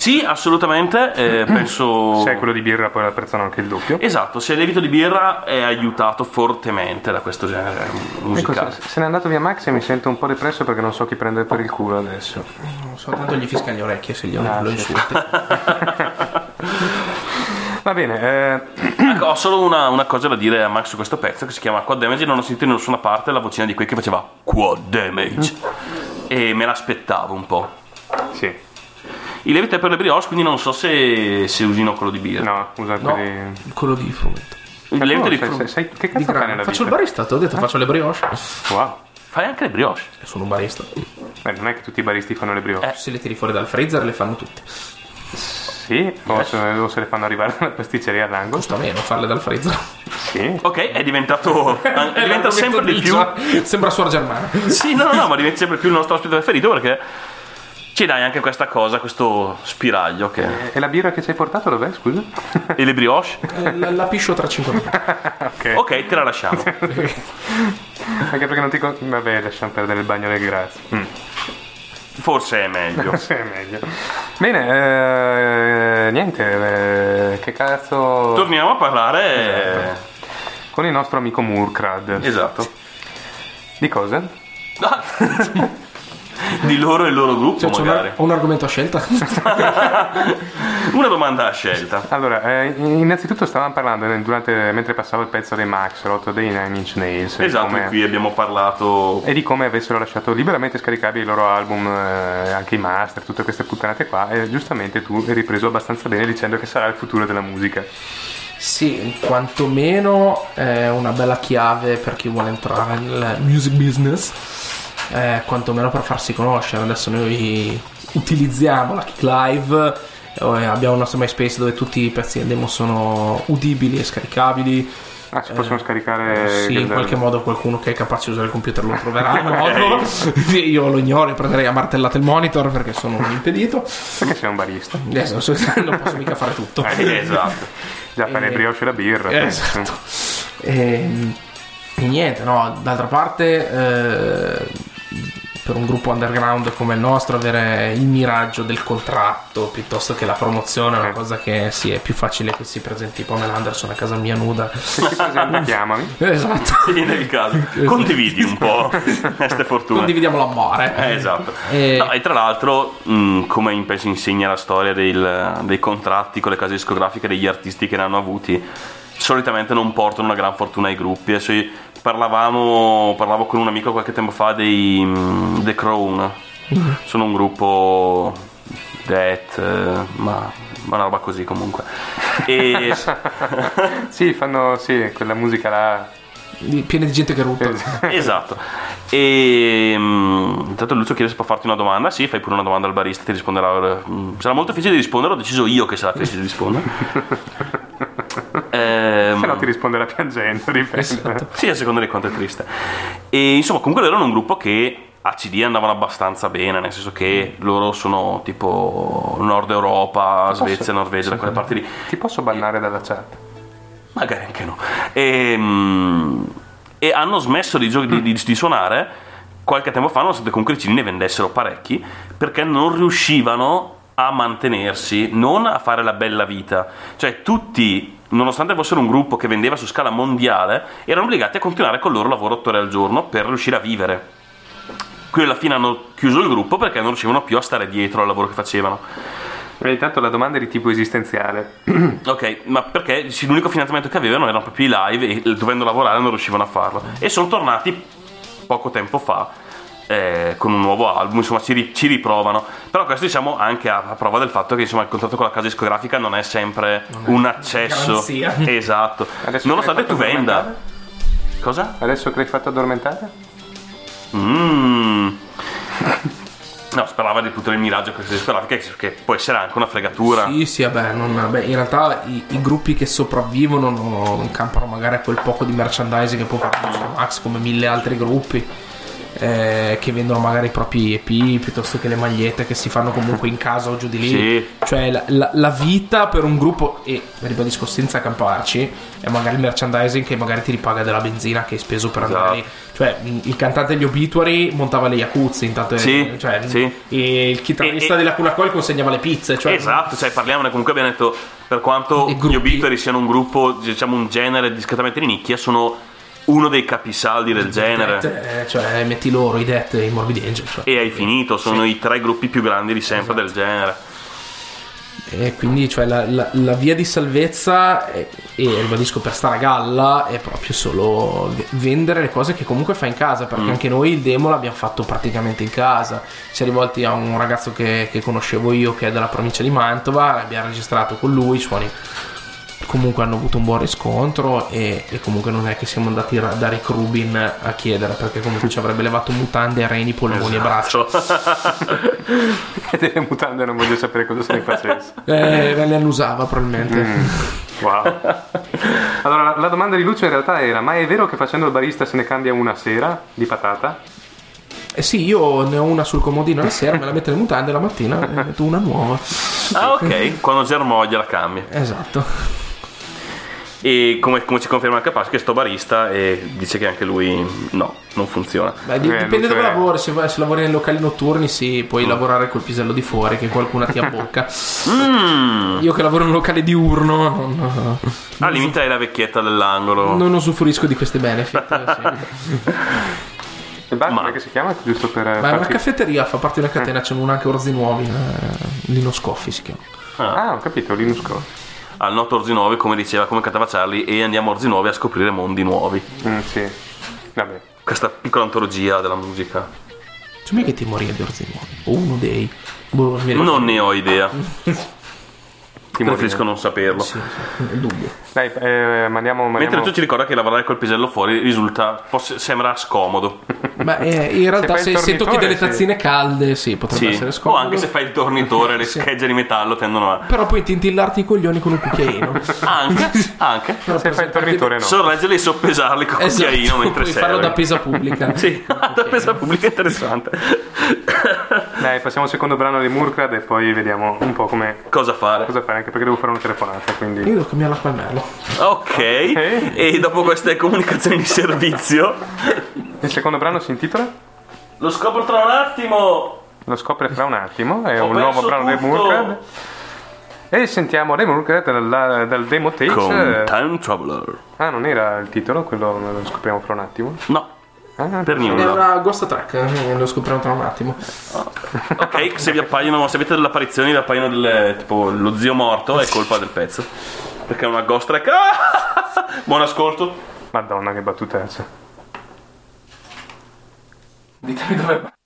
Sì, assolutamente, eh, penso... Se è quello di birra poi apprezzano anche il doppio. Esatto, se il lievito di birra è aiutato fortemente da questo genere Ecco, musicale. se, se n'è andato via Max e mi sento un po' depresso perché non so chi prendere per il culo adesso. Non so, tanto gli fisca le orecchie se gli Ah, lo sì. insulti. Va bene, eh, Ecco, ho solo una, una cosa da dire a Max su questo pezzo che si chiama Quad Damage e non ho sentito in nessuna parte la vocina di quel che faceva Quad Damage. E me l'aspettavo un po'. sì. Il lievito è per le brioche, quindi non so se, se usino quello di birra. No, usa No, quelli... quello di frumento. Il lievito di sai- che Di cazzo fai nella Faccio il vita? barista, ti ho detto, faccio le brioche. Wow. Fai anche le brioche. Sono un barista. Beh, non è che tutti i baristi fanno le brioche. Se le tiri fuori dal freezer le fanno tutte. Sì, o se, o se le fanno arrivare dalla pasticceria all'angolo. Costa meno farle dal freezer. Sì. Ok, è diventato. è diventa sempre di più. Sembra suor Germana. Sì, no, no, no, ma diventa sempre più il nostro ospite preferito perché ci dai anche questa cosa, questo spiraglio che. E la birra che ci hai portato dov'è, scusa? E le brioche? Eh, La, la piscio tra 5 minuti. ok. Ok, te la lasciamo. Anche perché non ti... con- Vabbè, lasciamo perdere il bagno del grazie. Mm. Forse è meglio. Sì, è meglio. Bene, eh, niente, eh, che cazzo... Torniamo a parlare. Con il nostro amico Murkrad. Esatto. Di cosa? Di loro e il loro gruppo, Cioè, c'è un, magari. un argomento a scelta. Una domanda a scelta. Allora, eh, innanzitutto stavamo parlando eh, durante, mentre passavo il pezzo dei Max, rotto dei Nine Inch Nails. Esatto, come- qui abbiamo parlato. e di come avessero lasciato liberamente scaricabili i loro album, eh, anche i master, tutte queste puttanate qua. E giustamente tu hai ripreso abbastanza bene dicendo che sarà il futuro della musica. Sì, quantomeno è una bella chiave per chi vuole entrare nel music business, eh, quantomeno per farsi conoscere. Adesso noi utilizziamo la Kick Live, eh, abbiamo il nostro MySpace dove tutti i pezzi del demo sono udibili e scaricabili. Ah, si possono scaricare... Sì, in qualche modo qualcuno che è capace di usare il computer lo troverà modo. Io lo ignoro e prenderei a martellate il monitor perché sono un impedito. Perché sei un barista? Adesso non posso mica fare tutto. Eh, esatto. Già fare Eh, brioche e la birra. eh, esatto. E, e niente, no, d'altra parte, eh, per un gruppo underground come il nostro, avere il miraggio del contratto piuttosto che la promozione è una cosa che sì, è più facile che si presenti Pamela Anderson a casa mia nuda. Se presenta, chiamami. Esatto. Sì, nel caso. Condividi un po' queste fortune. Condividiamo l'amore. Eh, esatto. E- No, e tra l'altro, mh, come in- penso insegna la storia del- dei contratti con le case discografiche degli artisti che ne hanno avuti, solitamente non portano una gran fortuna ai gruppi. Adesso parlavamo, parlavo con un amico qualche tempo fa dei mh, The Crown. Sono un gruppo death, eh, ma, ma una roba così comunque. E Sì, fanno sì, quella musica là. Piene di gente che rutta. esatto. E mm, intanto Lucio chiede se può farti una domanda. Sì, fai pure una domanda al barista, ti risponderà. mm, Sarà molto difficile di rispondere, ho deciso io che sarà difficile di rispondere. Ehm, Se no ti risponderà piangendo, dipende. Esatto. sì, a seconda di quanto è triste. E insomma, comunque erano un gruppo che a CD andavano abbastanza bene, nel senso che loro sono tipo Nord Europa, Svezia, Norvegia, da quelle parti lì. Ti posso bannare dalla chat? Magari anche no. E, mm, e hanno smesso di, gio- di- di- di suonare qualche tempo fa, nonostante comunque i CD ne vendessero parecchi, perché non riuscivano a mantenersi, non a fare la bella vita. Cioè tutti, nonostante fossero un gruppo che vendeva su scala mondiale, erano obbligati a continuare con il loro lavoro 8 ore al giorno per riuscire a vivere. Qui alla fine hanno chiuso il gruppo perché non riuscivano più a stare dietro al lavoro che facevano. E intanto la domanda è di tipo esistenziale. Ok, ma perché l'unico finanziamento che avevano erano proprio i live e dovendo lavorare non riuscivano a farlo. E sono tornati poco tempo fa eh, con un nuovo album, insomma ci, ri- ci riprovano. Però questo diciamo anche a, a prova del fatto che insomma, il contratto con la casa discografica non è sempre un accesso. garanzia. Esatto. Adesso Nonostante tu venda. Cosa? Adesso che l'hai fatto addormentare? Mm. No, sperava di tutto il miraggio che sperava che, che può essere anche una fregatura. Sì, sì, vabbè, non- beh, in realtà i, i gruppi che sopravvivono non, non campano magari a quel poco di merchandising che può fare Max come mille altri gruppi eh, che vendono magari i propri EP piuttosto che le magliette che si fanno comunque in casa o giù di lì. Sì. Cioè la, la- la vita per un gruppo, e ribadisco senza camparci, è magari il merchandising che magari ti ripaga della benzina che hai speso per andare lì. Esatto. Cioè il cantante degli Obituary montava le Yakuza intanto Sì, cioè, sì. e il chitarrista E- della Cuna Coil consegnava le pizze. Cioè, Esatto, cioè parliamone comunque abbiamo detto per quanto gli Obituary siano un gruppo, diciamo un genere discretamente di nicchia, sono uno dei capisaldi del genere. Death, eh, cioè metti loro i Death e i Morbid Angel cioè. E hai finito, sono i tre gruppi più grandi di sempre del genere. e quindi cioè, la, la- la via di salvezza è- e ribadisco per stare a galla è proprio solo vendere le cose che comunque fai in casa perché Mm. anche noi il demo l'abbiamo fatto praticamente in casa si è rivolti a un ragazzo che, che conoscevo io che è della provincia di Mantova l'abbiamo registrato con lui suoni comunque hanno avuto un buon riscontro e, e comunque non è che siamo andati ra- da Rick Rubin a chiedere perché comunque ci avrebbe levato mutande, reni, polmoni e braccia E delle mutande non voglio sapere cosa se ne facesse. eh, le annusava probabilmente Mm. Wow. Allora, la, la domanda di Lucio in realtà era: ma è vero che facendo il barista se ne cambia una sera di patata? Eh sì, io ne ho una sul comodino la sera, me la metto nelle mutande la mattina e metto una nuova. Ah, ok, quando germoglia la cambi. Esatto. E come, come ci conferma anche Pasqua, che sto barista e dice che anche lui no, non funziona. Beh, Eh, dipende Lucio dove lavori, se, vai- se lavori nei locali notturni sì, puoi lavorare col pisello di fuori che qualcuno ti abbocca. Mm. Io che lavoro in un locale diurno non, Al limite hai la vecchietta dell'angolo. non usufruisco di questi benefit. sì. Il bar Ma- come che si chiama? Giusto per. Ma è una caffetteria, fa parte di una catena, c'è una anche Orzi Nuovi, eh, Lino Scoffi si chiama. Ah, ho capito, Linus Co. Al noto Orzi Nuovi, come diceva, come cantava Charlie, e andiamo a Orzi Nuovi a scoprire mondi nuovi. Mm, sì. Vabbè. Questa piccola antologia della musica. C'è mai che ti morire di Orzi Nuovi? O uno dei... Boh. Non ne ho idea. Ti Preferisco non saperlo. Sì, sì, nel dubbio. Dai, eh, mandiamo. Mentre mandiamo... tu ci ricorda che lavorare col pisello fuori risulta, sembra scomodo. Ma eh, in realtà se, il se tocchi delle sì. tazzine calde, sì, potrebbe Sì. essere O scomodo. anche se fai il tornitore, le Sì. schegge di metallo tendono a. Però puoi tintillarti i coglioni con un cucchiaino. Anche, anche. Però Se fai il tornitore, no. Sorreggerli e soppesarli con Esatto, cucchiaino mentre puoi serve. farlo da pesa pubblica. Sì, da pesa pubblica interessante. Dai, passiamo al secondo brano di Murkrad e poi vediamo un po' come. Cosa fare? Cosa fare, anche perché devo fare una telefonata. Quindi. Io devo cambiare l'acqua al merlo. Ok, e dopo queste comunicazioni di servizio, Il secondo brano si intitola? lo scopro tra un attimo. Lo scopre fra un attimo. È Ho un nuovo brano di tutto. Murkrad. E sentiamo dei Murkrad dal, dal demo tape. Con Time Traveler. Ah, non era il titolo, quello lo scopriamo fra un attimo. No, Ah, per È nulla. una ghost track, eh, lo scopriamo tra un attimo. Ok, se vi appaiono, se avete delle apparizioni, vi appaiono delle, tipo lo zio morto, è colpa del pezzo. Perché è una ghost track. Ah! Buon ascolto. Madonna, che battutezza. Ditemi dove. Through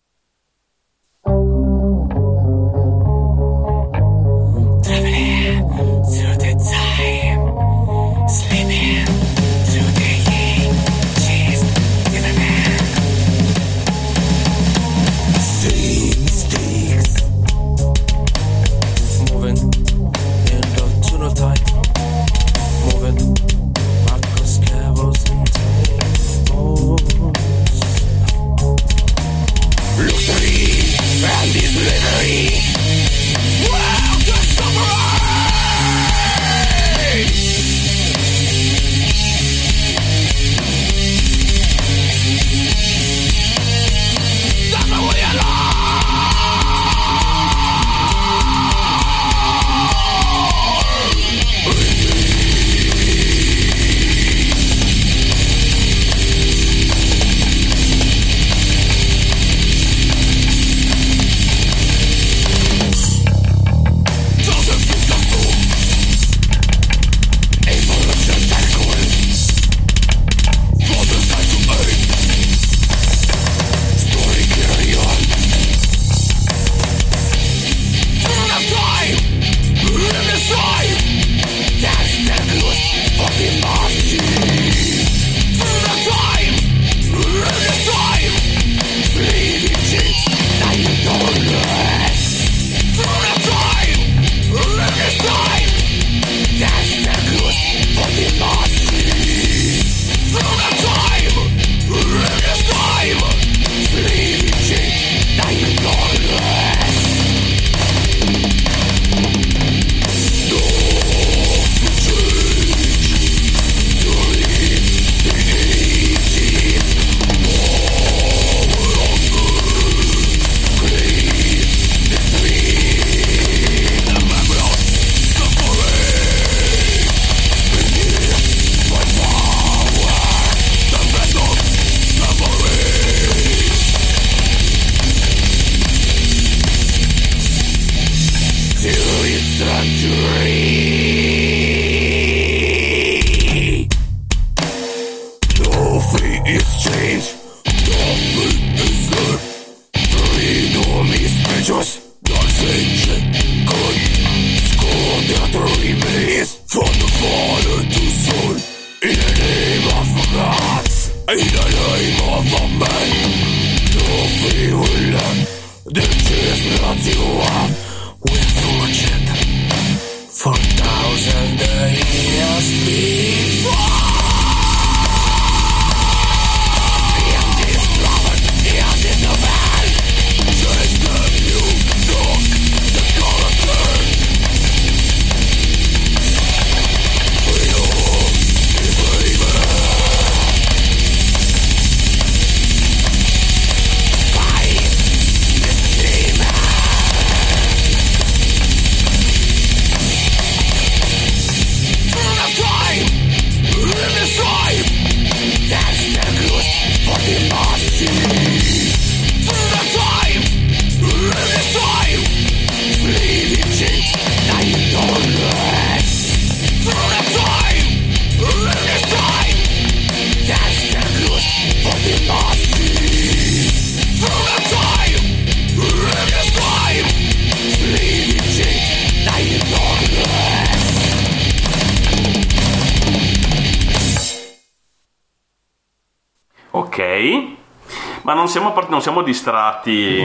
non siamo, distratti.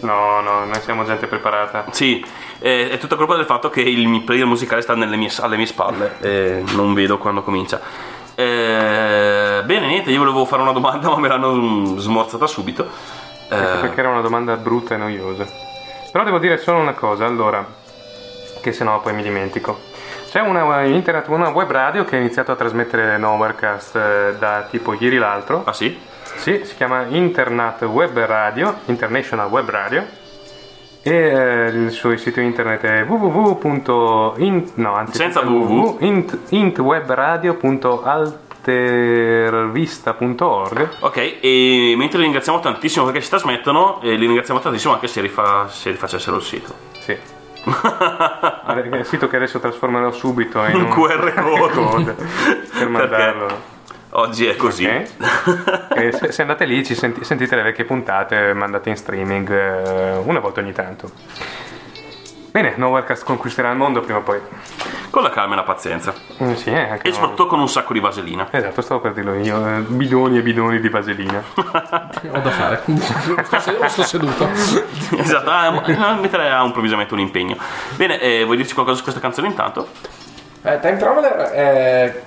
No, no, noi siamo gente preparata. Sì, eh, è tutta colpa del fatto che il mio player musicale sta mie- alle mie spalle e non vedo quando comincia. Eh, bene, niente, io volevo fare una domanda ma me l'hanno smorzata subito. Eh, perché era una domanda brutta e noiosa. Però devo dire solo una cosa, allora, che sennò poi mi dimentico. C'è una, internet, una web radio che ha iniziato a trasmettere Nowherecast eh, da tipo ieri l'altro. ah sì? Sì, si chiama Internet Web Radio, International Web Radio. E eh, il suo sito internet è www.int no, anzi Senza www. int, intwebradio.altervista.org Ok, e mentre li ringraziamo tantissimo perché ci trasmettono, eh, li ringraziamo tantissimo anche se, rifa- se rifacessero il sito. Sì. Il sito che adesso trasformerò subito in Un QR code. code per mandarlo. Oggi è così. Ok? E se, se andate lì ci senti- sentite le vecchie puntate mandate in streaming eh, una volta ogni tanto. Bene, Nowherecast conquisterà il mondo prima o poi. Con la calma e la pazienza. Mm, sì, eh, anche E no. soprattutto con un sacco di vaselina. Esatto, stavo per dirlo io. eh, Bidoni e bidoni di vaselina. Ho da fare. sto, sto seduto. esatto, ah, m- mettere a improvvisamente un impegno. Bene, eh, vuoi dirci qualcosa su questa canzone intanto? Eh, Time Traveler è...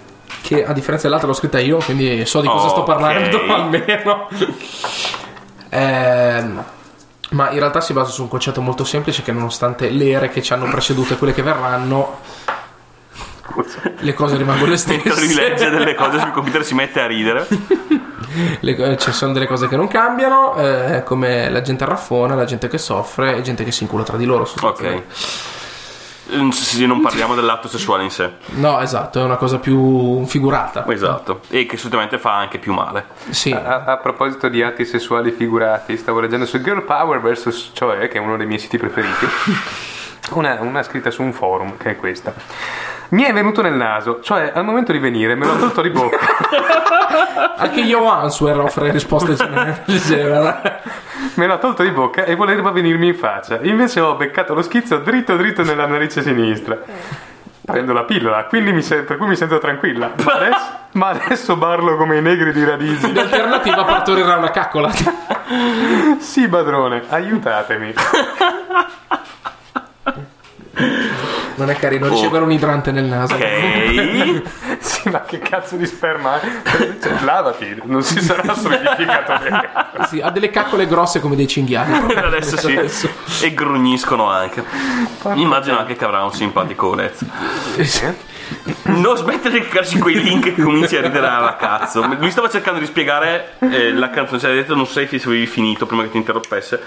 Che a differenza dell'altra l'ho scritta io, quindi so di cosa sto Ok. parlando almeno. Ehm, ma in realtà si basa su un concetto molto semplice che nonostante le ere che ci hanno preceduto e quelle che verranno, le cose rimangono le Mentre stesse. rilegge delle cose sul computer si mette a ridere. Le- eh, ci sono delle cose che non cambiano, eh, come la gente raffona, la gente che soffre e gente che si incula tra di loro. Ok. Sì, non parliamo dell'atto sessuale in sé. No, esatto, è una cosa più figurata. Esatto. E che solitamente fa anche più male. Sì. A, a proposito di atti sessuali figurati, stavo leggendo su Girl Power vs. Cioè, che è uno dei miei siti preferiti, una, una scritta su un forum che è questa. Mi è venuto nel naso, cioè al momento di venire me l'ho tolto di bocca. Anche io Answer offre risposte genere. me l'ho tolto di bocca e voleva venirmi in faccia. Invece ho beccato lo schizzo dritto dritto nella narice sinistra. Prendo la pillola, quindi mi sen- per cui mi sento tranquilla. Ma adesso, ma adesso parlo come i negri di Radisi. In alternativa partorirà una caccola. Sì, padrone, aiutatemi. Non è carino ricevere un idrante nel naso. Ok. Sì, ma che cazzo di sperma è? Cioè, lavati, non si sarà solidificato bene. Sì, ha delle caccole grosse come dei cinghiali. Adesso sì. Adesso. E grugniscono anche. Immagino anche che avrà un simpatico Lez. Non smettere di cliccarsi quei link che cominci a ridere alla cazzo. Lui stava cercando di spiegare eh, la canzone, cioè, ha detto non sai se avevi finito prima che ti interrompesse.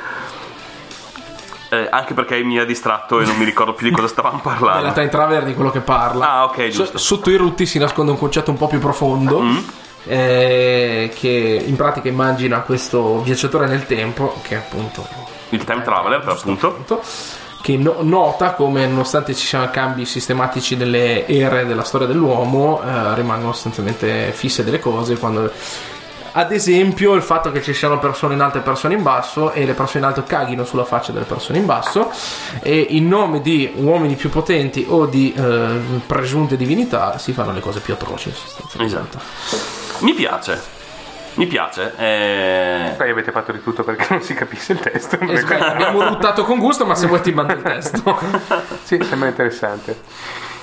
Eh, anche perché mi ha distratto e non mi ricordo più di cosa stavamo È la parlando. time traveler di quello che parla. Ah, ok, giusto. sotto i rutti si nasconde un concetto un po' più profondo. Mm. eh, che in pratica immagina questo viaggiatore nel tempo, che è appunto Il time traveler, per appunto. appunto, che no- nota come nonostante ci siano cambi sistematici delle ere della storia dell'uomo, eh, rimangono sostanzialmente fisse delle cose quando ad esempio il fatto che ci siano persone in alto e persone in basso e le persone in alto caghino sulla faccia delle persone in basso e in nome di uomini più potenti o di eh, presunte divinità si fanno le cose più atroci. Esatto. Mi piace. Mi piace. eh, Poi avete fatto di tutto perché non si capisse il testo. Esatto, abbiamo buttato con gusto ma se vuoi ti mando il testo sì, sembra interessante.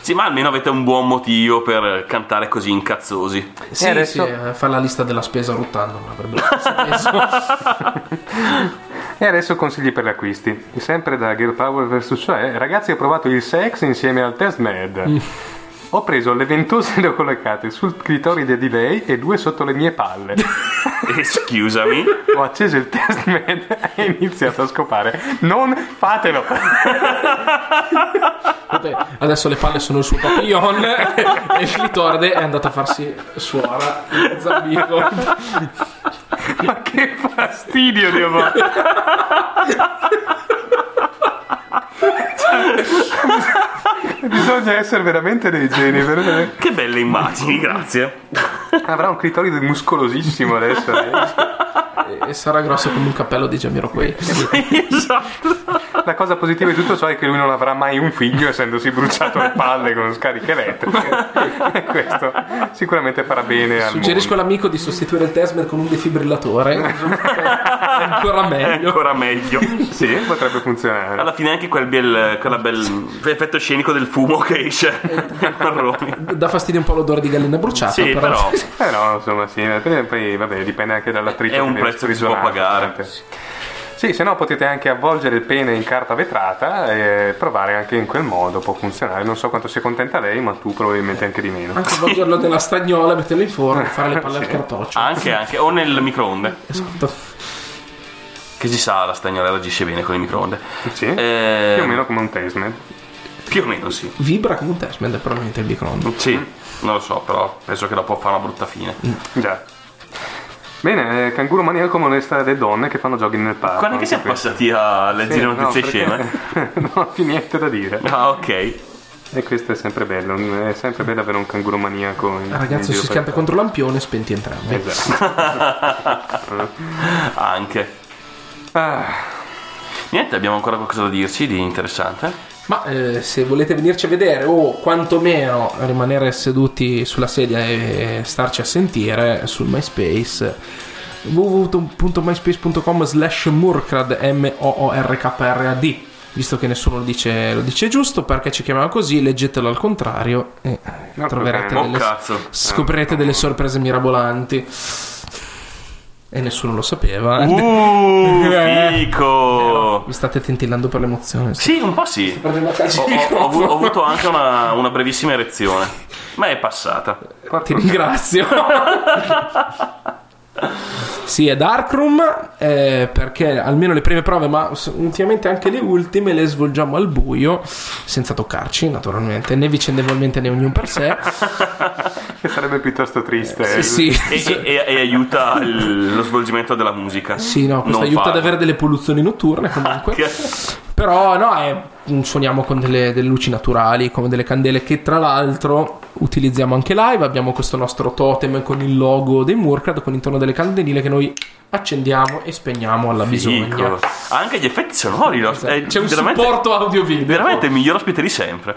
Sì, ma almeno avete un buon motivo per cantare così incazzosi. sì, adesso- sì, eh, fa la lista della spesa ruttando non avrebbe peso. E adesso consigli per gli acquisti. Sempre da Girl Power vs. Cioè, ragazzi, ho provato il sex insieme al test med. Ho preso le ventose le ho collocate sul clitoride di lei e due sotto le mie palle. Eh, Scusami. Ho acceso il test med e ho iniziato a scopare. Non fatelo! Vabbè, adesso le palle sono il suo papillon e il clitoride è andato a farsi suora il zambico Ma che fastidio, Dio mio. Cioè, Bisogna essere veramente dei geni. per- Che belle immagini, grazie. Avrà un clitoride muscolosissimo adesso. lei. e sarà grosso come un cappello di Jamiroquai esatto. La cosa positiva di tutto ciò è che lui non avrà mai un figlio essendosi bruciato le palle con scariche elettriche. E questo sicuramente farà bene al suggerisco mondo. all'amico di sostituire il Tesmer con un defibrillatore ancora meglio Ancora meglio. Sì, potrebbe funzionare. Alla fine anche quel bel, quella bel effetto scenico del fumo che esce dà fastidio un po' l'odore di gallina bruciata Sì, però Eh no, insomma, sì. Poi, vabbè, dipende anche dall'attrito. È un prezzo che si può pagare. Sì, se no potete anche avvolgere il pene in carta vetrata e provare anche in quel modo, può funzionare. Non so quanto sia contenta lei, ma tu probabilmente anche di meno. anche avvolgerlo nella stagnola metterlo in forno e fare le palle al cartoccio anche, anche, o nel microonde. esatto Che si sa, la stagnola reagisce bene con il microonde. Sì, Eh, più o meno come un Tesmed. Più o meno sì. vibra come un Tesmed è probabilmente il microonde Sì, non lo so, però penso che dopo fa una brutta fine. Già. Bene, eh, canguro maniaco molesta le donne che fanno jogging nel parco. Quando è che siamo passati a Sì, leggere no, notizie perché- sceme? non ho più niente da dire. Ah, ok. E questo è sempre bello, è sempre bello avere un canguro maniaco. In, il ragazzo si schianta contro lampione spenti entrambi. Esatto. Anche. Ah, Niente, abbiamo ancora qualcosa da dirci di interessante? Ma eh, se volete venirci a vedere o quantomeno rimanere seduti sulla sedia e starci a sentire sul MySpace www.myspace.com slash murkrad m-o-o-r-k-r-a-d visto che nessuno lo dice, lo dice giusto perché ci chiamiamo così leggetelo al contrario e No, troverete delle, cazzo. scoprirete delle sorprese mirabolanti e nessuno lo sapeva Uh, Eh. fico! Mi state tentillando per l'emozione Sì, un po' sì. Ho, ho- ho ho avuto anche una, una brevissima erezione, ma è passata. Ti ringrazio. sì, è Darkroom eh, perché almeno le prime prove, ma ultimamente anche le ultime, le svolgiamo al buio, senza toccarci naturalmente, né vicendevolmente né ognuno per sé. che sarebbe piuttosto triste. sì, sì. E, e- e- aiuta il- lo svolgimento della musica. Sì, no, questo Non aiuta ad farlo. avere delle polluzioni notturne comunque. Però no, è- suoniamo con delle, delle luci naturali, come delle candele che tra l'altro utilizziamo anche live. Abbiamo questo nostro totem con il logo dei Murkrad con intorno delle candeline che noi accendiamo e spegniamo alla bisogna. Fico. Anche gli effetti sonori. lo- è C'è un supporto audio-video. veramente il miglior ospite di sempre.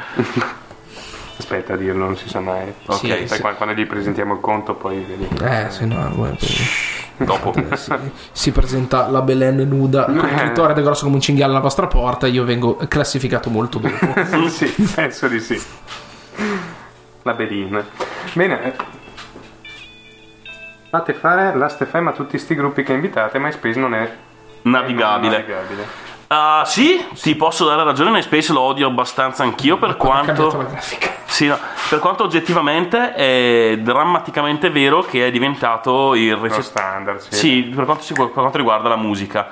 Aspetta a dirlo, non si sa mai. Ok, Sì, Sai, sì. quando- Quando gli presentiamo il conto, poi vedi. Eh, se no, guarda, dopo. si, si presenta la Belen nuda con il clitoride grosso come un cinghiale alla vostra porta. Io vengo classificato molto dopo. sì, penso di sì. La Bedin. Bene. eh, Fate fare Last FM a tutti sti gruppi che invitate, MySpace non è Navigabile. navigabile. Ah, sì, ti posso dare ragione. MySpace lo odio abbastanza anch'io. Per quanto, sì, no, per quanto oggettivamente è drammaticamente vero che è diventato il Lo recet- standard, sì. Sì, per quanto, si- per quanto riguarda la musica.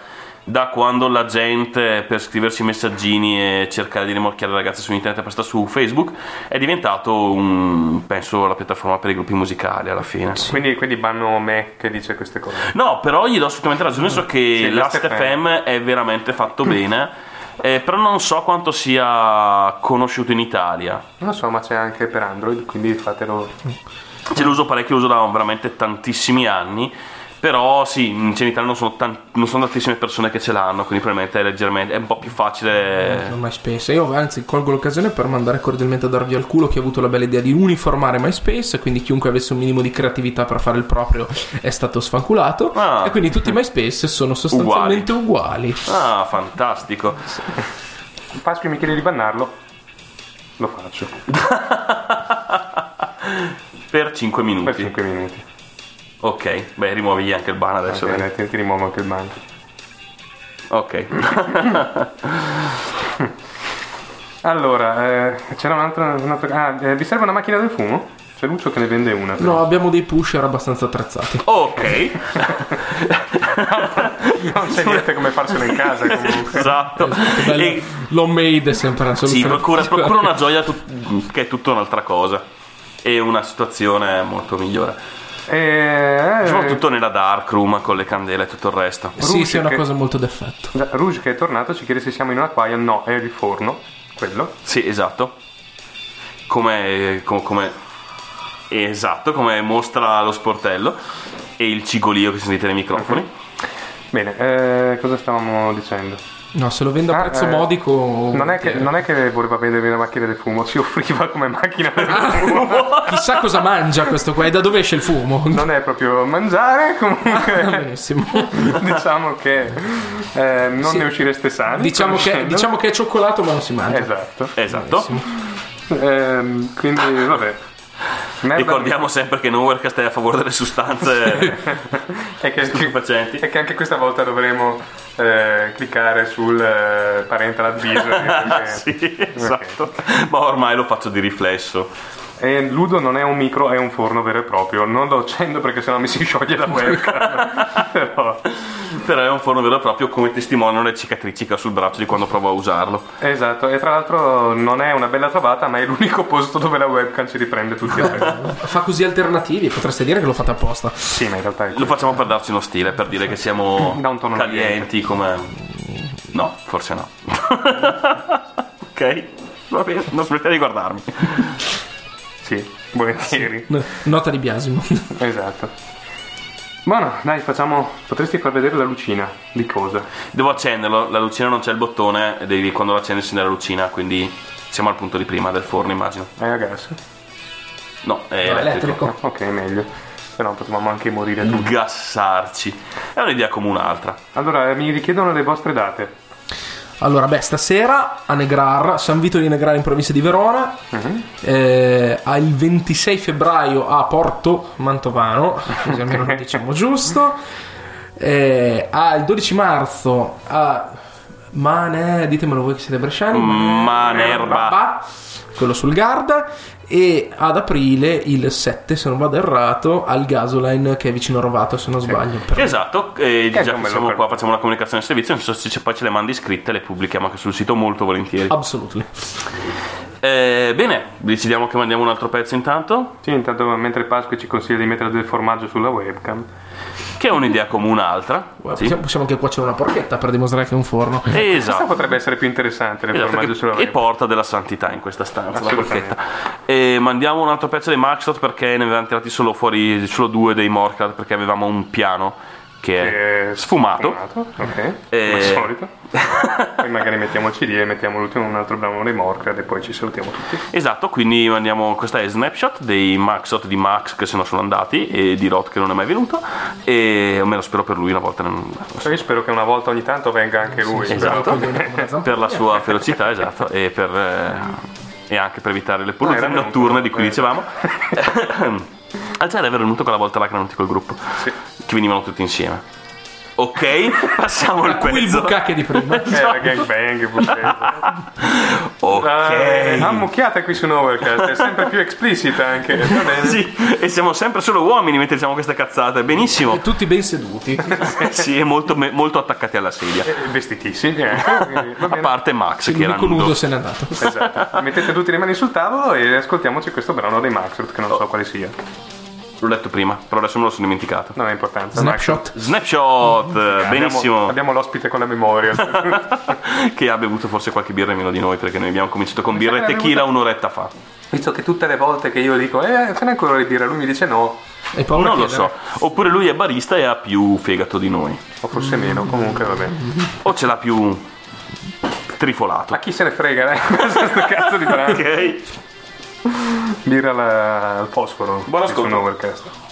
Da quando la gente per scriversi messaggini e cercare di rimorchiare le ragazze su internet e sta su Facebook è diventato un, penso la piattaforma per i gruppi musicali alla fine. Quindi, quindi banno me che dice queste cose. No, però gli do assolutamente ragione, so che Sì, Last Last FM è veramente fatto bene, eh, però non so quanto sia conosciuto in Italia. Non lo so, ma c'è anche per Android, quindi fatelo. Ce lo uso parecchio, lo uso da veramente tantissimi anni. Però sì, in in Italia non sono, tan- non sono tantissime persone che ce l'hanno, quindi probabilmente è leggermente è un po' più facile. Non MySpace. Io anzi colgo l'occasione per mandare cordialmente a darvi al culo chi ha avuto la bella idea di uniformare MySpace, quindi chiunque avesse un minimo di creatività per fare il proprio è stato sfanculato. Ah. E quindi tutti i MySpace sono sostanzialmente uguali. Ah, fantastico. Pasqui mi chiede di bannarlo. Lo faccio. Per 5 minuti. Per 5 minuti. Ok, beh, rimuovigli anche il ban adesso. Bene, ti, ti rimuovo anche il ban. Ok. Allora, eh, c'era un'altra. un'altra ah, eh, vi serve una macchina del fumo? C'è Lucio che ne vende una. però. No, abbiamo dei pusher abbastanza attrezzati. ok. Non c'è niente come farselo in casa comunque. esatto. Bello. E- L'homemade è sempre una sì, soluzione. procura, procura una gioia tut- che è tutta un'altra cosa. E una situazione molto migliore. Eh, Soprattutto nella dark room con le candele e tutto il resto. Sì, sì, è una che- cosa molto d'effetto. eh, Rouge che è tornato ci chiede se siamo in un acquaio. No, è il forno. Quello. Sì, esatto. Come, com- come- esatto, come mostra lo sportello e il cigolio che sentite nei microfoni. Bene, eh, cosa stavamo dicendo? No, se lo vendo a Ah, prezzo eh, modico. Non è, che, non è che voleva vendermi una macchina del fumo, si offriva come macchina del fumo. Chissà cosa mangia questo qua e da dove esce il fumo. Non è proprio mangiare, Ah, comunque benissimo. diciamo che eh, non Sì. ne uscireste sani. Diciamo che, diciamo che è cioccolato ma non si mangia. Esatto. Esatto. Ehm, quindi, vabbè. Merda- Ricordiamo sempre che Nowherecast è a favore delle sostanze è che, stupefacenti. che anche questa volta dovremo eh, cliccare sul eh, parental advisory. perché- Sì, esatto. Ma ormai lo faccio di riflesso. E Ludo non è un micro, è un forno vero e proprio. Non lo accendo perché sennò mi si scioglie la webcam. Però, Però è un forno vero e proprio come testimoniano le cicatrici che ho sul braccio di quando provo a usarlo. esatto, e tra l'altro non è una bella trovata, ma è l'unico posto dove la webcam ci riprende tutti e tre. Fa così alternativi, potreste dire che lo fate apposta. Sì, ma in realtà è Lo facciamo per darci uno stile, per dire che siamo Da un tono calienti come... No, forse no. ok, va bene, non smettete di guardarmi. Sì, volentieri. No, Nota di biasimo. Esatto. Buono, dai, facciamo. Potresti far vedere la lucina. Di cosa? Devo accenderlo, la lucina non c'è il bottone, devi quando lo accendi accendere la lucina, quindi siamo al punto di prima del forno immagino. È a gas? No, è No, elettrico. elettrico. Ok, meglio. No potevamo anche morire tutti. Gassarci. È un'idea come un'altra. Allora, mi richiedono le vostre date. Allora, beh, stasera a Negrar, San Vito di Negrar in provincia di Verona, eh, ha il 26 febbraio a Porto Mantovano, così almeno lo diciamo giusto, eh, ha il 12 marzo a Mane, ditemelo voi che siete bresciani, Manerba. Ba, quello sul Garda, e ad aprile il 7, se non vado errato, al Gasoline che è vicino a Rovato, se non sbaglio. Per- Esatto, e già che bello siamo qua, facciamo una comunicazione di servizio, non so se poi ce le mandi scritte, le pubblichiamo anche sul sito molto volentieri. Absolutely. Eh, bene, decidiamo che mandiamo un altro pezzo intanto, Sì, intanto mentre Pasqua ci consiglia di mettere del formaggio sulla webcam. Che è un'idea come un'altra. Sì. possiamo, possiamo anche cuocere una porchetta per dimostrare che è un forno. Questa Esatto. potrebbe essere più interessante del Esatto, formaggio sulla e porta della santità in questa stanza la porchetta. e mandiamo un altro pezzo dei Maxdot perché ne avevamo tirati solo fuori solo due dei Morcard perché avevamo un piano che Che è sfumato, Ok, Eh. come al solito. Poi magari mettiamo il CD e mettiamo l'ultimo un altro brano dei Morcad e poi ci salutiamo tutti. esatto quindi mandiamo questa è Snapshot dei Maxdot di Max che se ne sono andati e di Rot che non è mai venuto e almeno spero per lui una volta non- Cioè, io spero che una volta ogni tanto venga anche lui. esatto Però- per la sua velocità esatto e per eh, e anche per evitare le venuto, notturne di cui eh. dicevamo già era venuto quella volta là che col gruppo Sì. Che venivano tutti insieme ok passiamo al Qui il pezzo bucacche di prima. Eh, la gangbang, ok Eh, ammucchiata qui su Novercast, è sempre più esplicita anche. Va bene. sì, e siamo sempre solo uomini mentre diciamo queste cazzate benissimo E tutti ben seduti. sì, e molto, molto attaccati alla sedia Eh, Vestitissimi, va a parte Max che era nudo se n'è andato. Esatto. Mettete tutte le mani sul tavolo e ascoltiamoci questo brano dei Maxrut, che non so quale sia. L'ho letto prima però adesso me lo sono dimenticato Non ha importanza. Snapshot. Snapshot, Abbiamo- benissimo. Abbiamo, l'ospite con la memoria. che ha bevuto forse qualche birra in meno di noi perché noi abbiamo cominciato con birra e tequila bevuto- un'oretta fa. Visto che tutte le volte che io dico, eh, ce n'è ancora di birra, lui mi dice no. Hai paura Non lo so. Oppure lui è barista e ha più fegato di noi. O forse meno, comunque vabbè. O ce l'ha più trifolato. Ma chi se ne frega, dai? Questo sto cazzo di brano. Ok. Birra al fosforo. Buon ascolto. Overcast.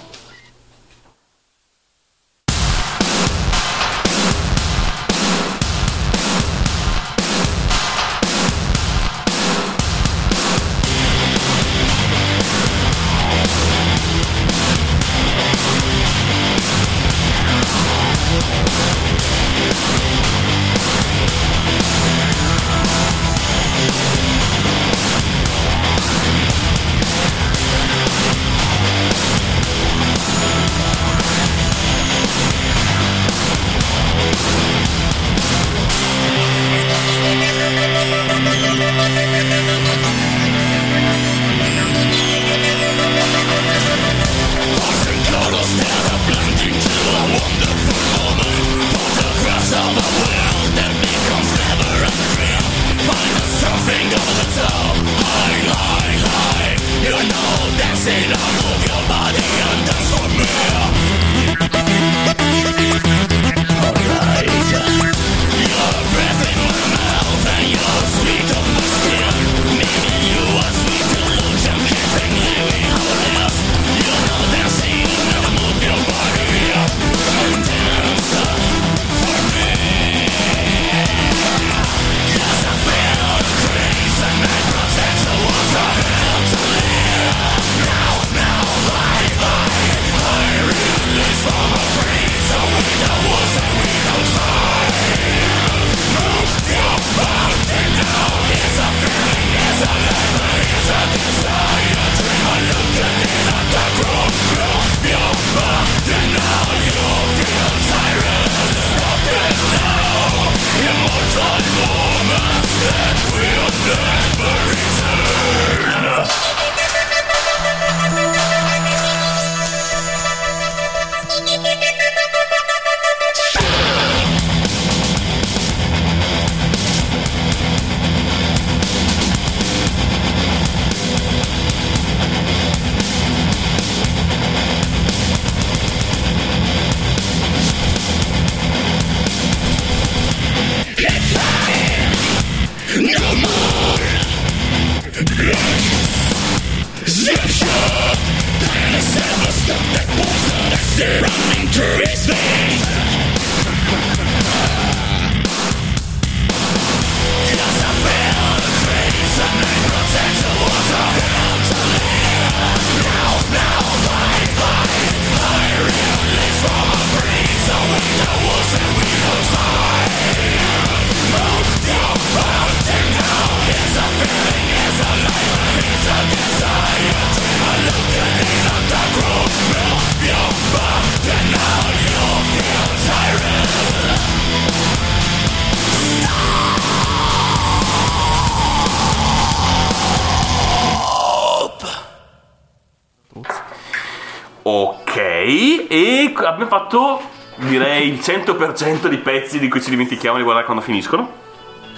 100% di pezzi di cui ci dimentichiamo di guardare quando finiscono.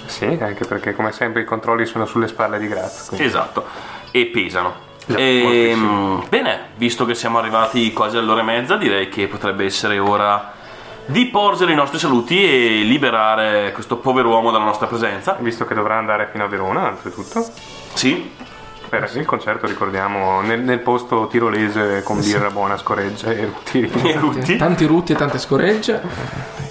Sì, anche perché come sempre i controlli sono sulle spalle di Graz. quindi- Esatto, e pesano. Già, Ehm, bene, visto che siamo arrivati quasi all'ora e mezza, direi che potrebbe essere ora di porgere i nostri saluti e liberare questo pover'uomo dalla nostra presenza. Visto che dovrà andare fino a Verona, anzitutto. Sì, Per il concerto, ricordiamo, nel, nel posto tirolese con birra buona, scoreggia e rutti. e Rutti. Tanti rutti e tante scoregge.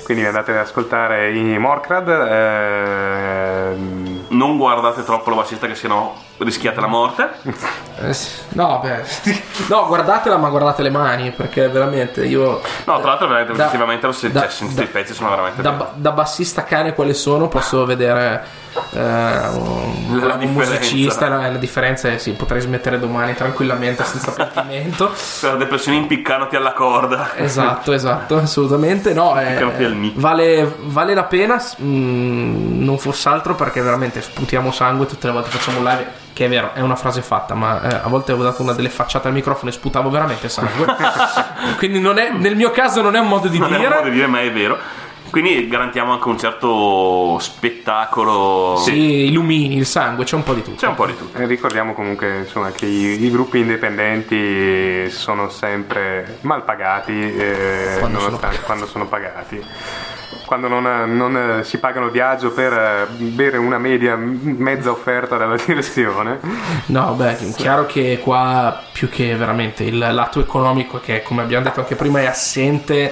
Quindi andate ad ascoltare i Morkrad. ehm, Non guardate troppo la bassista che sennò rischiate la morte. Eh. No, beh. No, guardatela, ma guardate le mani, perché veramente io. No, tra l'altro veramente, Da- effettivamente lo se- da- cioè, sentite i da- pezzi sono veramente Da, da bassista cane quale sono, posso vedere eh, un, La un musicista. La, la differenza è sì, potrei smettere domani tranquillamente senza pentimento. Per la depressione impiccandoti alla corda. Esatto, esatto, assolutamente. No, eh, al mic. vale, vale la pena, s- mm, non fosse altro perché veramente sputiamo sangue tutte le volte che facciamo live. Che è vero, è una frase fatta, ma eh, a volte avevo dato una delle facciate al microfono e sputavo veramente sangue. Quindi non è, nel mio caso non è un modo di Non è un dire. modo di dire, ma è vero. Quindi garantiamo anche un certo spettacolo. Sì, illumini il sangue, c'è un po' di tutto. C'è un po' di tutto. Eh, Ricordiamo comunque insomma, che i, i gruppi indipendenti sono sempre mal pagati eh, Quando sono nonostante- quando sono pagati. Quando non, non, eh, si pagano viaggio per eh, bere una media mezza offerta dalla direzione. No, beh, è chiaro che qua più che veramente il lato economico, che come abbiamo detto anche prima è assente,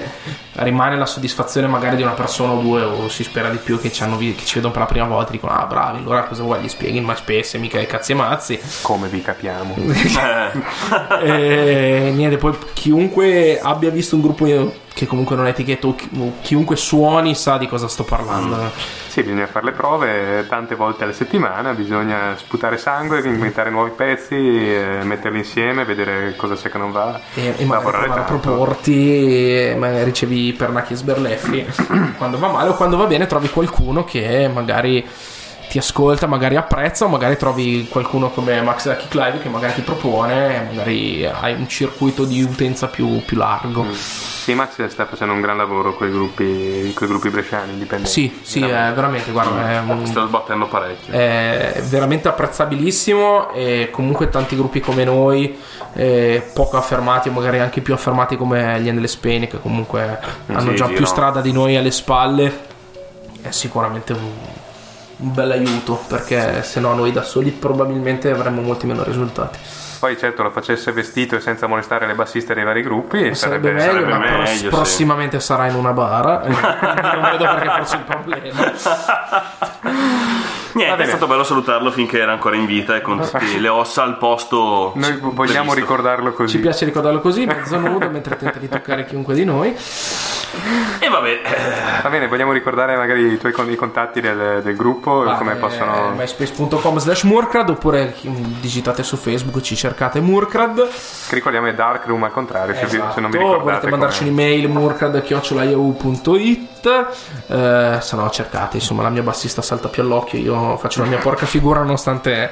rimane la soddisfazione magari di una persona o due, o si spera di più che ci, hanno che ci vedono per la prima volta e dicono, ah bravi, allora cosa vuoi? Gli spieghi il MySpace, mica i cazzi e mazzi. Come vi capiamo. Eh, e niente, poi chiunque abbia visto un gruppo che comunque non è etichetta o chi- o chiunque suoni sa di cosa sto parlando. Sì, bisogna fare le prove tante volte alla settimana, bisogna sputare sangue, inventare nuovi pezzi, eh, metterli insieme, vedere cosa c'è che non va. E, e magari a proporti, magari ricevi pernacchi e sberleffi. quando va male o quando va bene trovi qualcuno che magari ti ascolta, magari apprezza, o magari trovi qualcuno come Max da Kick Live che magari ti propone, magari hai un circuito di utenza più, più largo. Sì, Max sta facendo un gran lavoro con i gruppi, coi gruppi bresciani indipendenti. Sì, sì, è veramente, guarda, è un- sto sbattendo parecchio. è veramente apprezzabilissimo e comunque tanti gruppi come noi eh, poco affermati o magari anche più affermati come gli Endless Pain che comunque hanno Sì, già sì, più no. strada di noi alle spalle è sicuramente un, un bel aiuto perché se no noi da soli probabilmente avremmo molti meno risultati Poi certo lo facesse vestito e senza molestare le bassiste dei vari gruppi sarebbe, sarebbe, meglio sarebbe ma meglio, pros- sì. prossimamente sarà in una bara quindi non vedo perché fosse il problema Niente, è stato bello salutarlo finché era ancora in vita e con tutte le ossa al posto. Noi vogliamo previsto. ricordarlo così. ci piace ricordarlo così mezzo nudo mentre tenta di toccare chiunque di noi E vabbè, eh, Va bene, vogliamo ricordare magari i tuoi con- i contatti del, del gruppo, Ah, come eh, possono... myspace.com slash Murkrad oppure mm, digitate su Facebook ci cercate Murkrad. Che ricordiamo è Darkroom al contrario, se, vi- se non vi Esatto, ricordate. volete mandarci come- un'email murkrad.yahoo.it eh, se no cercate insomma la mia bassista salta più all'occhio io faccio la mia porca figura nonostante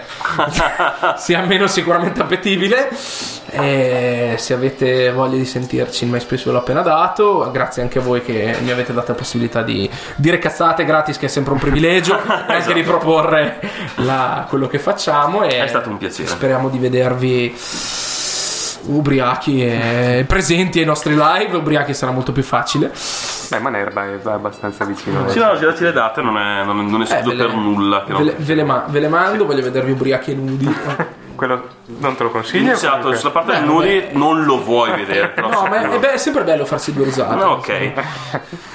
sia meno sicuramente appetibile. E se avete voglia di sentirci il MySpace ve l'ho appena dato. Grazie anche a voi che mi avete dato la possibilità di dire cazzate gratis che è sempre un privilegio e anche di proporre la- quello che facciamo e È stato un piacere. speriamo di vedervi ubriachi e presenti ai nostri live ubriachi sarà molto più facile Beh, Manerba è abbastanza vicino. sì, no, girarci le date non, è, non, non escludo Eh, ve le- per nulla. Ve, le, non... ve le ma- ve le mando voglio vedervi ubriachi e nudi Quello non te lo consiglio? Iniziato comunque? sulla parte del Beh, nudi non lo vuoi vedere, però no ma è, be- è sempre bello farsi due risate No, ok.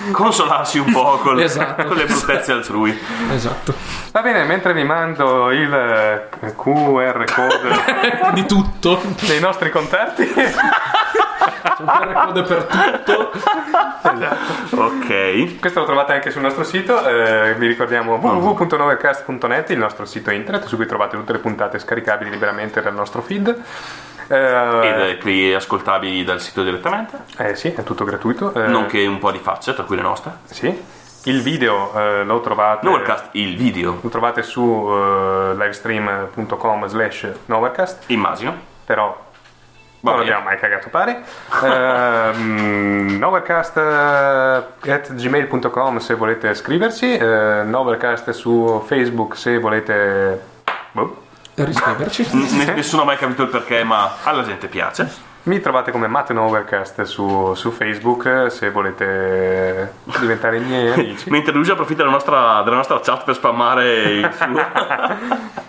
Consolarsi un po' con, Esatto. con le bruttezze altrui. esatto Va bene, mentre vi mando il eh, QR code di tutto dei nostri contatti, c'è un QR code per tutto Ok. questo lo trovate anche sul nostro sito, eh, vi ricordiamo www.novercast.net, il nostro sito internet su cui trovate tutte le puntate scaricabili liberamente dal nostro feed. Ed Eh, eh, quelli ascoltabili dal sito direttamente, eh, sì, è tutto gratuito. eh, nonché un po' di facce, tra cui le nostre. Sì. Il video eh, lo trovate Novelcast, il video, lo trovate su eh, livestream.com slash Novercast, immagino. però Va non abbiamo mai cagato pari. Ehm, Novercast eh, at gmail.com se volete scriverci, eh, Novercast su Facebook se volete... boh. riscriverci N- nessuno ha mai capito il perché, ma alla gente piace. Mi trovate come Matt Novercast su, su Facebook se volete diventare miei amici. Mentre Luigi approfitta della nostra, della nostra chat per spammare il suo.